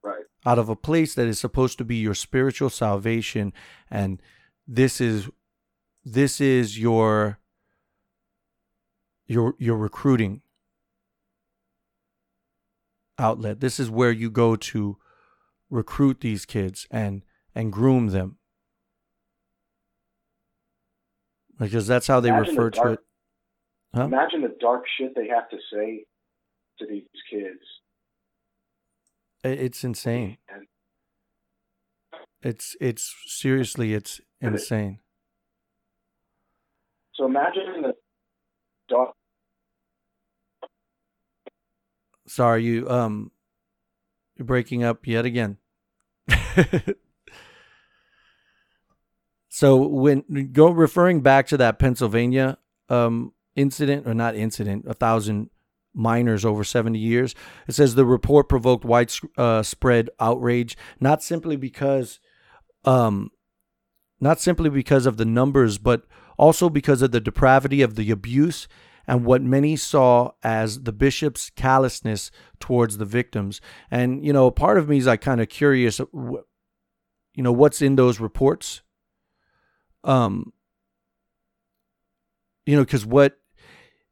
Right. out of a place that is supposed to be your spiritual salvation and this is this is your your your recruiting outlet this is where you go to recruit these kids and and groom them because that's how they Imagine the refer to it Huh? Imagine the dark shit they have to say to these kids. It's insane it's it's seriously it's insane so imagine the dark. Sorry, you um you're breaking up yet again. <laughs> so when go referring back to that Pennsylvania um incident or not incident, a thousand minors over 70 years, it says the report provoked widespread outrage not simply because um not simply because of the numbers but also because of the depravity of the abuse and what many saw as the bishop's callousness towards the victims. And, you know, part of me is like kind of curious, you know, what's in those reports. Um, you know, because what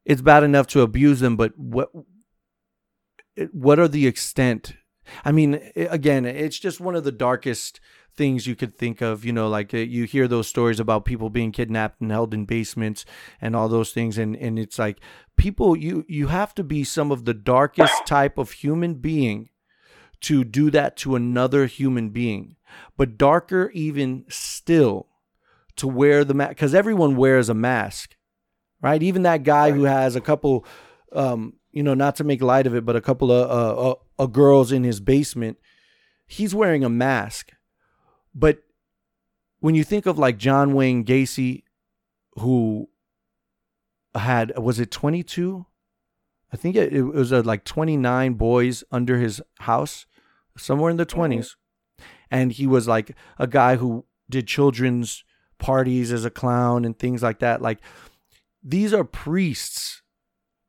it's bad enough to abuse them, but what what are the extent? I mean, again, it's just one of the darkest things you could think of. You know, like uh, you hear those stories about people being kidnapped and held in basements and all those things, and and it's like people you you have to be some of the darkest type of human being to do that to another human being, but darker even still to wear the mask because everyone wears a mask, right? Even that guy who has a couple, um, you know, not to make light of it, but a couple of uh, uh, uh, girls in his basement, he's wearing a mask. But when you think of like John Wayne Gacy, who had was it twenty two? I think it, it was uh, like twenty nine boys under his house, somewhere in the 20s and he was like a guy who did children's parties as a clown and things like that. Like these are priests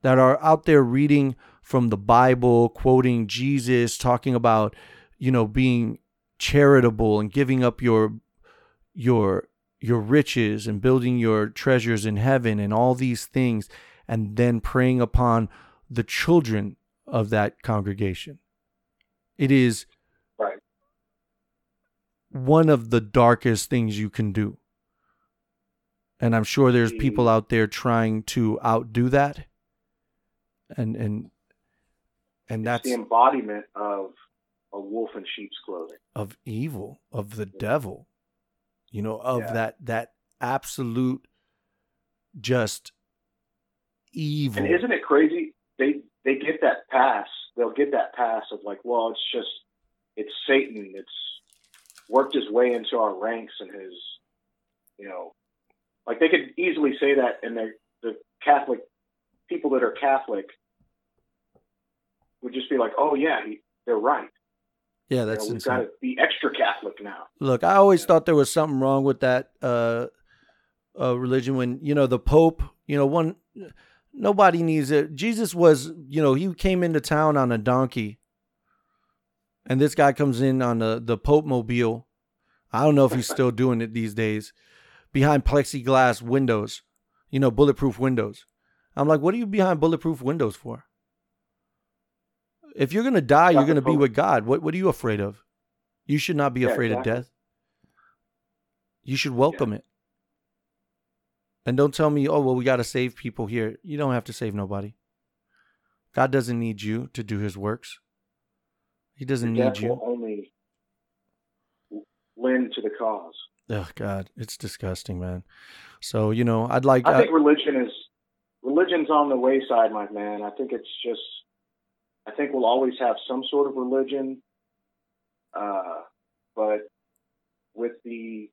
that are out there reading from the Bible, quoting Jesus, talking about, you know, being charitable and giving up your your your riches and building your treasures in heaven and all these things and then preying upon the children of that congregation. It is Right. one of the darkest things you can do. And I'm sure there's people out there trying to outdo that. And and and that's the embodiment of a wolf in sheep's clothing. of evil, of the devil. You know, of Yeah. that that absolute just evil. And isn't it crazy? They they get that pass. They'll get that pass of like, well, it's just it's Satan. It's worked his way into our ranks and his, you know, like they could easily say that, and the the Catholic people that are Catholic would just be like, oh yeah, he, they're right. yeah, You that's know, we've got to be extra Catholic now. Look, I always thought there was something wrong with that uh, uh, religion when you know the Pope. You know, one Nobody needs it. Jesus was, you know, he came into town on a donkey. And this guy comes in on the, the Pope Mobile. I don't know if he's still doing it these days. Behind plexiglass windows, you know, bulletproof windows. I'm like, what are you behind bulletproof windows for? If you're gonna die, you're gonna be with God. What what are you afraid of? You should not be Yeah, afraid exactly. of death. You should welcome it. And don't tell me, oh well, we gotta save people here. You don't have to save nobody. God doesn't need you to do his works. He doesn't need you. will only lend to the cause. Oh God, it's disgusting, man. So you know, I'd like. I uh, think religion is religion's on the wayside, my man. I think it's just I think we'll always have some sort of religion. Uh, but with the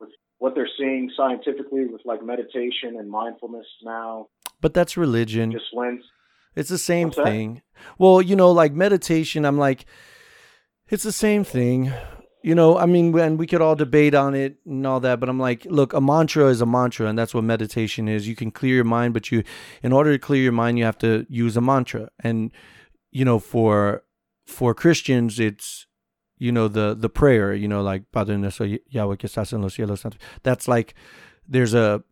with what they're seeing scientifically with like meditation and mindfulness now, but that's religion. just lends It's the same thing. Well, you know, like meditation, I'm like, it's the same thing. You know, I mean, and we could all debate on it and all that, but I'm like, look, a mantra is a mantra, and that's what meditation is. You can clear your mind, but you, in order to clear your mind, you have to use a mantra. And you know, for for Christians, it's you know the the prayer. You know, like Padre nuestro Yahweh que estás en los cielos. santo." That's like there's a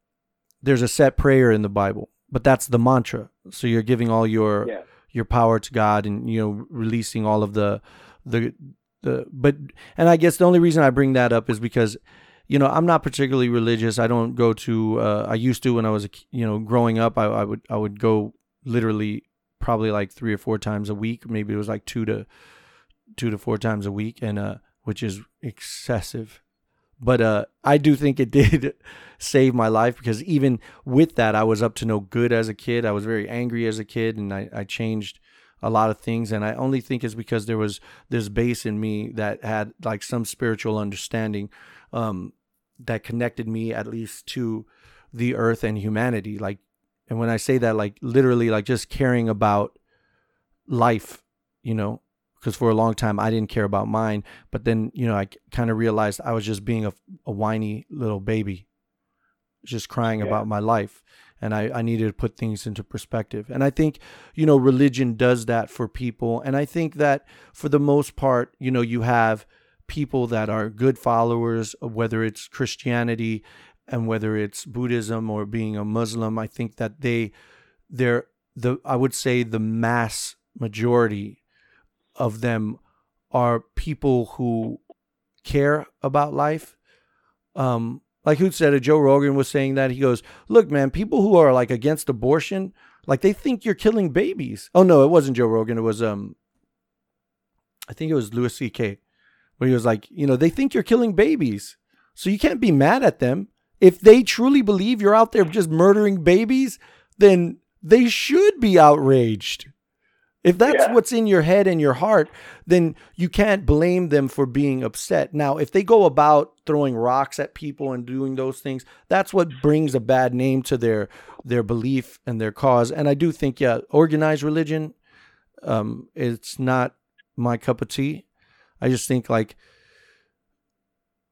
there's a set prayer in the Bible, but that's the mantra. So you're giving all your yeah. your power to God and you know releasing all of the the the but and I guess the only reason I bring that up is because you know I'm not particularly religious. I don't go to uh, I used to when I was you know growing up I, I would I would go literally probably like three or four times a week. Maybe it was like two to two to four times a week and uh which is excessive. But uh I do think it <laughs> did save my life because even with that I was up to no good as a kid. I was very angry as a kid and I, I changed a lot of things. And I only think it's because there was this base in me that had like some spiritual understanding um that connected me at least to the earth and humanity. Like and when I say that like literally like just caring about life, you know, because for a long time I didn't care about mine, but then, you know, I kind of realized I was just being a, a whiny little baby just crying Yeah. about my life and I, I needed to put things into perspective. And i think you know religion does that for people. And i think that for the most part you know you have people that are good followers whether it's christianity and whether it's buddhism or being a muslim i think that they they're the i would say the mass majority of them are people who care about life. Um like who said it? Joe rogan was saying that. He goes look man people who are like against abortion like they think you're killing babies. Oh no it wasn't joe rogan. It was um i think it was louis ck where he was like you know they think you're killing babies so you can't be mad at them. If they truly believe you're out there just murdering babies then they should be outraged if that's Yeah. what's in your head and your heart, then you can't blame them for being upset. Now, if they go about throwing rocks at people and doing those things, that's what brings a bad name to their their belief and their cause. And I do think, yeah, organized religion, um, it's not my cup of tea. I just think like,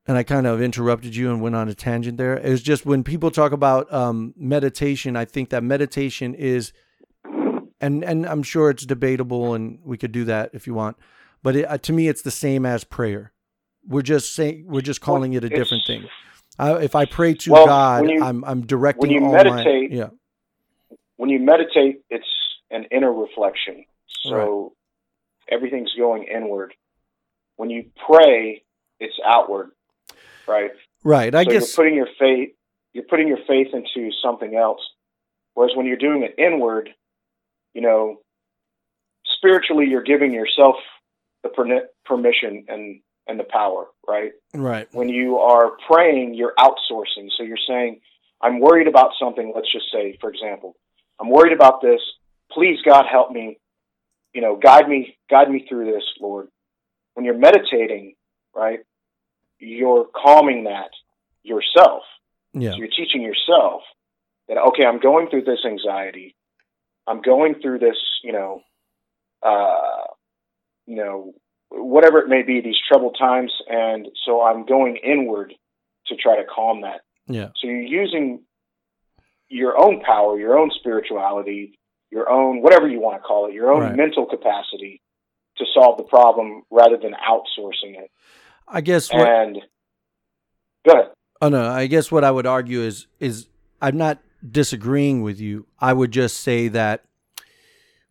and I kind of interrupted you and went on a tangent there. It was just when people talk about um, meditation, I think that meditation is and and I'm sure it's debatable, and we could do that if you want. But it, uh, to me, it's the same as prayer. We're just saying we're just calling it a different thing. I, if I pray to Well, God, you- I'm I'm directing when you meditate- my yeah when you meditate, it's an inner reflection. So everything's going inward. When you pray, it's outward, right? right. I so guess you're putting your faith you're putting your faith into something else. Whereas when you're doing it inward, you know, spiritually you're giving yourself the perni- permission and and the power, right? right. When you are praying, you're outsourcing. So you're saying, I'm worried about something, let's just say, for example, I'm worried about this. Please God help me. You know, guide me, guide me through this, Lord. When you're meditating, right, you're calming that yourself. Yeah. So you're teaching yourself that okay, I'm going through this anxiety. I'm going through this, you know, uh, you know, whatever it may be, these troubled times, and so I'm going inward to try to calm that. Yeah. So you're using your own power, your own spirituality, your own whatever you want to call it, your own Right. mental capacity to solve the problem rather than outsourcing it. I guess what And go ahead. Oh no, I guess what I would argue is is I'm not disagreeing with you. I would just say that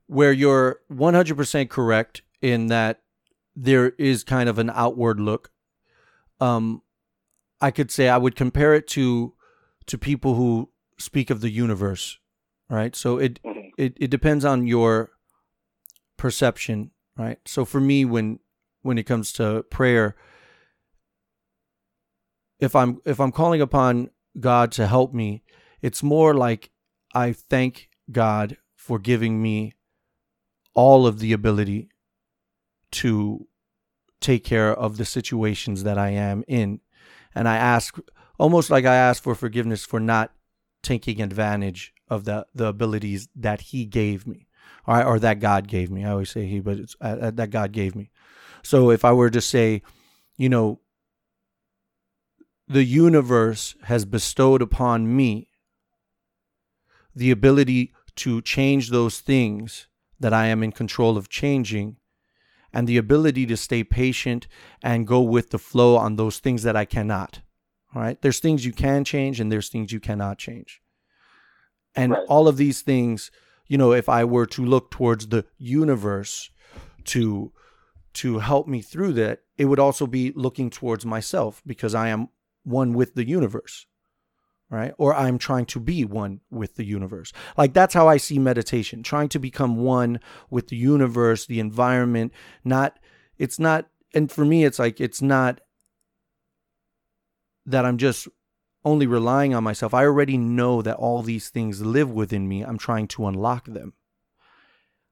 where you're 100% correct in that there is kind of an outward look. Um I could say I would compare it to to people who speak of the universe, right? So it Mhm. it, it depends on your perception, right? So for me when when it comes to prayer, if I'm if I'm calling upon God to help me, it's more like I thank God for giving me all of the ability to take care of the situations that I am in. And I ask almost like I ask for forgiveness for not taking advantage of the the abilities that he gave me. Or, or that God gave me. I always say he, but it's uh, that God gave me. So if I were to say, you know, the universe has bestowed upon me the ability to change those things that I am in control of changing and the ability to stay patient and go with the flow on those things that I cannot. All right. There's things you can change and there's things you cannot change. And Right. all of these things, you know, if I were to look towards the universe to to help me through that, it would also be looking towards myself because I am one with the universe. Right? Or I'm trying to be one with the universe. Like that's how I see meditation, trying to become one with the universe, the environment, not it's not and for me it's like it's not that I'm just only relying on myself. I already know that all these things live within me. I'm trying to unlock them.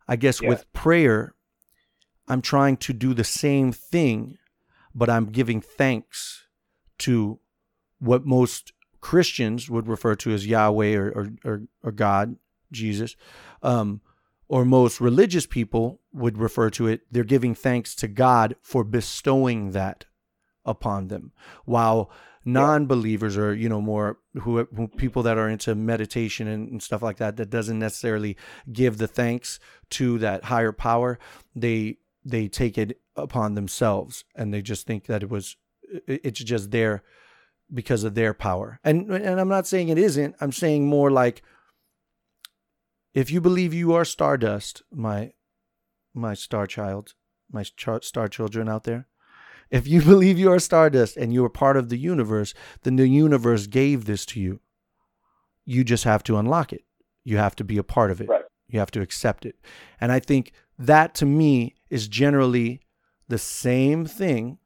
I guess Yeah. with prayer, I'm trying to do the same thing, but I'm giving thanks to what most Christians would refer to as Yahweh or or, or, or God, Jesus, um, or most religious people would refer to it. They're giving thanks to God for bestowing that upon them, while non-believers or you know more who, who people that are into meditation and, and stuff like that that doesn't necessarily give the thanks to that higher power they they take it upon themselves and they just think that it was it's just there because of their power and and i'm not saying it isn't i'm saying more like if you believe you are stardust my my star child my char- star children out there if you <laughs> believe you are stardust and you are part of the universe, then the universe gave this to you. You just have to unlock it. You have to be a part of it. Right. You have to accept it. And I think that to me is generally the same thing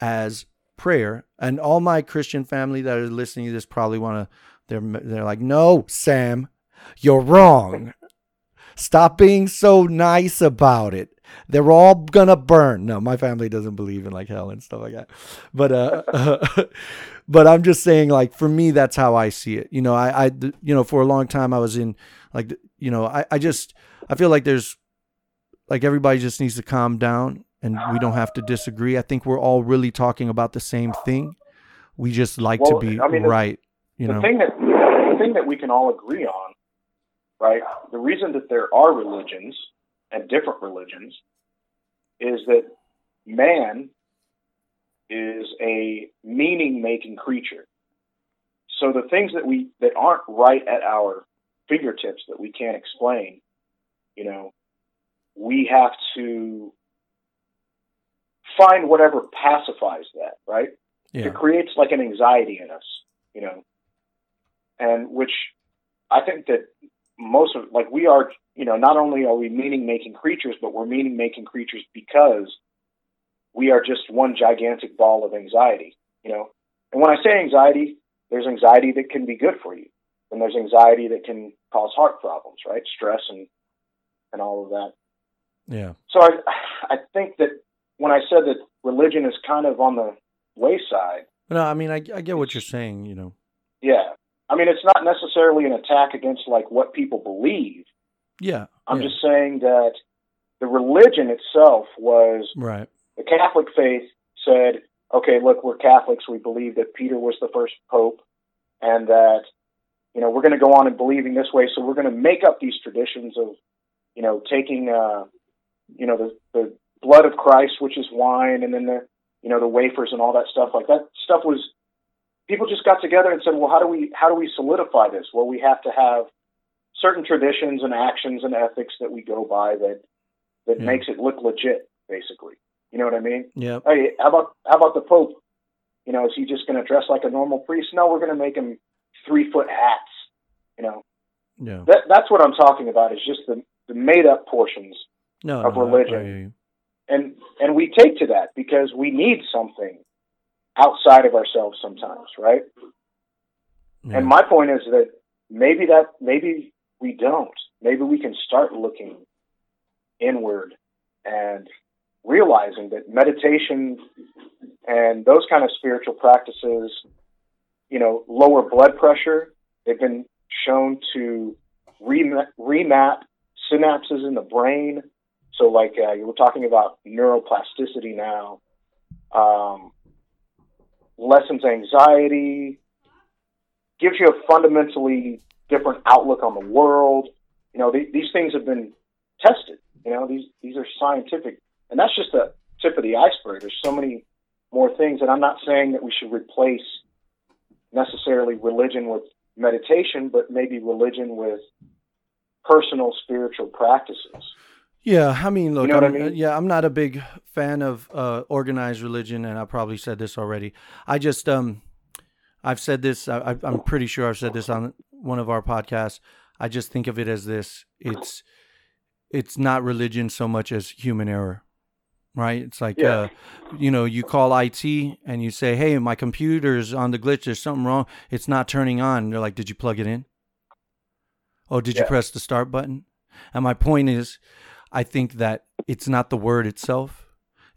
as prayer. And all my Christian family that are listening to this probably want to they're they're like, "No, Sam, you're wrong. Stop being so nice about it. They're all gonna burn." No, my family doesn't believe in like hell and stuff like that. But uh, <laughs> but I'm just saying, like for me, that's how I see it. You know, I, I you know, for a long time I was in like you know, I, I just I feel like there's like everybody just needs to calm down and we don't have to disagree. I think we're all really talking about the same thing. We just like Well, to be I mean, the- right. You the know, thing that the thing that we can all agree on, right? The reason that there are religions and different religions is that man is a meaning making creature. So the things that we that aren't right at our fingertips that we can't explain, you know, we have to find whatever pacifies that, right? yeah, it creates like an anxiety in us, you know, and which I think that most of like we are, you know, not only are we meaning making creatures, but we're meaning making creatures because we are just one gigantic ball of anxiety, you know. And when I say anxiety, there's anxiety that can be good for you, and there's anxiety that can cause heart problems, right? Stress and and all of that. yeah, So I I think that when I said that religion is kind of on the wayside, no, I mean, I, I get what you're saying. You know, Yeah. I mean, it's not necessarily an attack against like what people believe. yeah, I'm yeah, just saying that the religion itself was right, the Catholic faith said, okay, look, we're Catholics. We believe that Peter was the first pope and that you know, we're going to go on and believing this way, so we're going to make up these traditions of, you know, taking, uh, you know, the the blood of Christ, which is wine, and then the, you know, the wafers and all that stuff. Like that stuff was, people just got together and said, well, how do we how do we solidify this? Well, we have to have certain traditions and actions and ethics that we go by that that Yeah. makes it look legit, basically. You know what I mean? Yeah. Hey, how about how about the Pope? You know, is he just going to dress like a normal priest? No, we're going to make him three foot hats. You know, Yeah. that that's what I'm talking about. Is just the the made up portions, No. of no, religion. I hear you. and and we take to that because we need something outside of ourselves sometimes, right? Yeah. And my point is that maybe that maybe we don't. Maybe we can start looking inward and realizing that meditation and those kind of spiritual practices, you know, lower blood pressure. They've been shown to remap synapses in the brain. So, like uh, you were talking about neuroplasticity now, um, lessens anxiety, gives you a fundamentally different outlook on the world. You know, the, these things have been tested. You know, these these are scientific, and that's just the tip of the iceberg. There's so many more things, and I'm not saying that we should replace necessarily religion with meditation, but maybe religion with personal spiritual practices. Yeah, I mean, look, know I'm, I mean? yeah, I'm not a big fan of uh, organized religion, and I probably said this already. I just, um, I've said this. I, I'm pretty sure I've said this on one of our podcasts. I just think of it as this: it's, it's not religion so much as human error, right? It's like, Yeah. uh, you know, you call IT and you say, "Hey, my computer's on the glitch. There's something wrong. It's not turning on." And they're like, "Did you plug it in? Oh, did you press the start button?" And my point is, I think that it's not the word itself,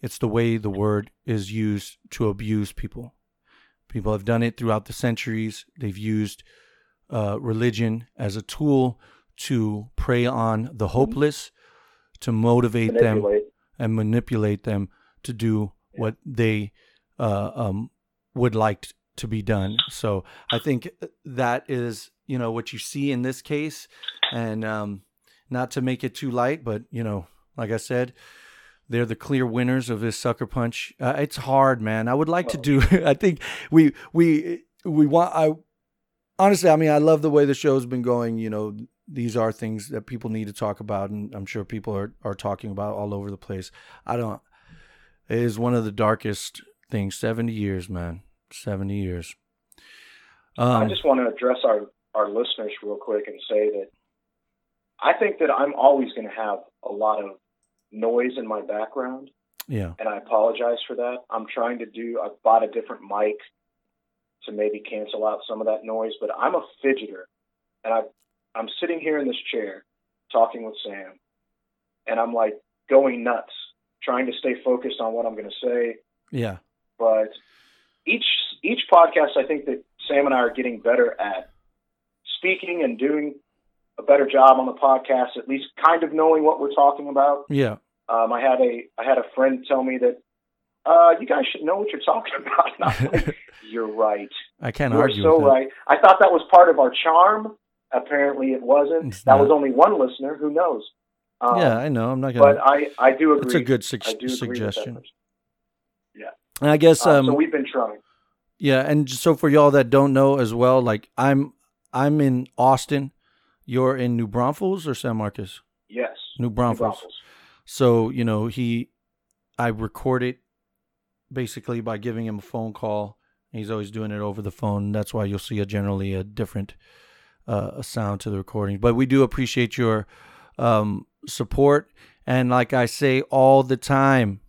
it's the way the word is used to abuse people. People have done it throughout the centuries. They've used uh, religion as a tool to prey on the hopeless, to motivate them and manipulate them to do what they uh, um, would like to be done. So I think that is, you know, what you see in this case, and um, not to make it too light, but you know, like I said, they're the clear winners of this sucker punch. Uh, it's hard, man. I would like to do. <laughs> I think we we we want. I honestly, I mean, I love the way the show's been going. You know, these are things that people need to talk about, and I'm sure people are are talking about all over the place. I don't. It is one of the darkest things. Seventy years, man. Seventy years. I Um, just want to address our, our listeners real quick and say that I think that I'm always going to have a lot of noise in my background, yeah, and I apologize for that. I'm trying to do, I've bought a different mic to maybe cancel out some of that noise, but I'm a fidgeter, and I, I'm sitting here in this chair talking with Sam, and I'm like going nuts, trying to stay focused on what I'm going to say, yeah, but each each podcast I think that Sam and I are getting better at speaking and doing a better job on the podcast, at least kind of knowing what we're talking about. yeah. Um, I had a I had a friend tell me that uh, you guys should know what you're talking <laughs> about. And I was like, <laughs> you're right. I can't You're argue so with that. right. I thought that was part of our charm. Apparently, it wasn't. It's that not. was only one listener. Who knows? Um, yeah, I know. I'm not but gonna. I I do agree. It's a good I sug- do agree with that suggestion. person. And I guess Uh, um, so we've been trying. Yeah, and so for y'all that don't know as well, like I'm I'm in Austin, you're in New Braunfels or San Marcos? Yes. New Braunfels. Braunfels. So, you know, he I recorded basically by giving him a phone call. He's always doing it over the phone. That's why you'll see a generally a different uh, a sound to the recording. But we do appreciate your um, support. And like I say all the time,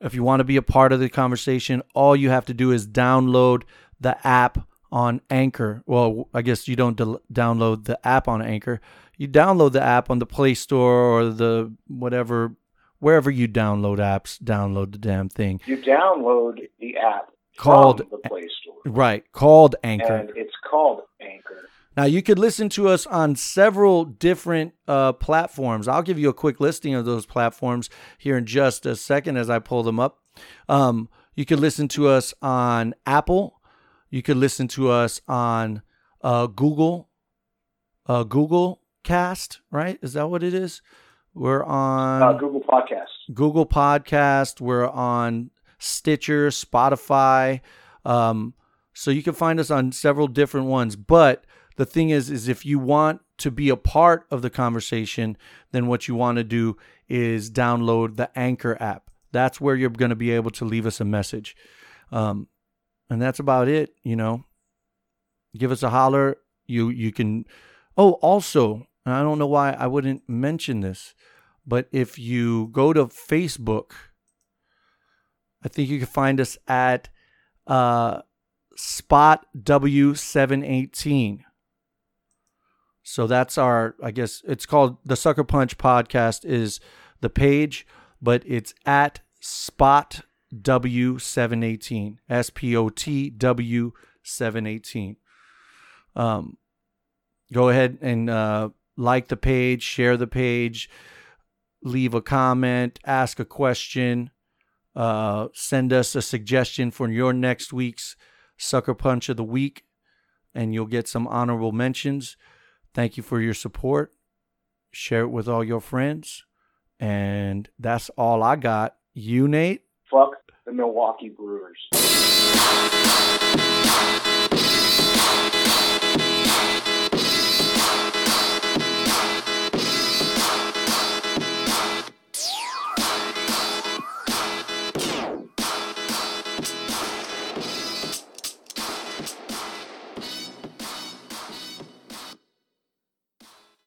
if you want to be a part of the conversation, all you have to do is download the app on Anchor. Well, I guess you don't del download the app on Anchor. You download the app on the Play Store or the whatever, wherever you download apps, download the damn thing. You download the app Called- the Play Store, Right, called Anchor. and it's called Anchor. Now you could listen to us on several different uh, platforms. I'll give you a quick listing of those platforms here in just a second as I pull them up. Um, you could listen to us on Apple. You could listen to us on uh, Google, uh, Google Cast, right? Is that what it is? We're on Uh, Google Podcast. Google Podcast. We're on Stitcher, Spotify. Um, so you can find us on several different ones. But the thing is, is if you want to be a part of the conversation, then what you want to do is download the Anchor app. That's where you're going to be able to leave us a message. Um, and that's about it. You know, give us a holler. You you can. Oh, also, I don't know why I wouldn't mention this, but if you go to Facebook, I think you can find us at uh, Spot W718. So that's our, I guess it's called the Sucker Punch Podcast is the page, but it's at Spot W718. S P O T W 718. Um, go ahead and uh, like the page, share the page, leave a comment, ask a question, uh, send us a suggestion for your next week's Sucker Punch of the Week, and you'll get some honorable mentions. Thank you for your support. Share it with all your friends. And that's all I got. You, Nate? Fuck the Milwaukee Brewers.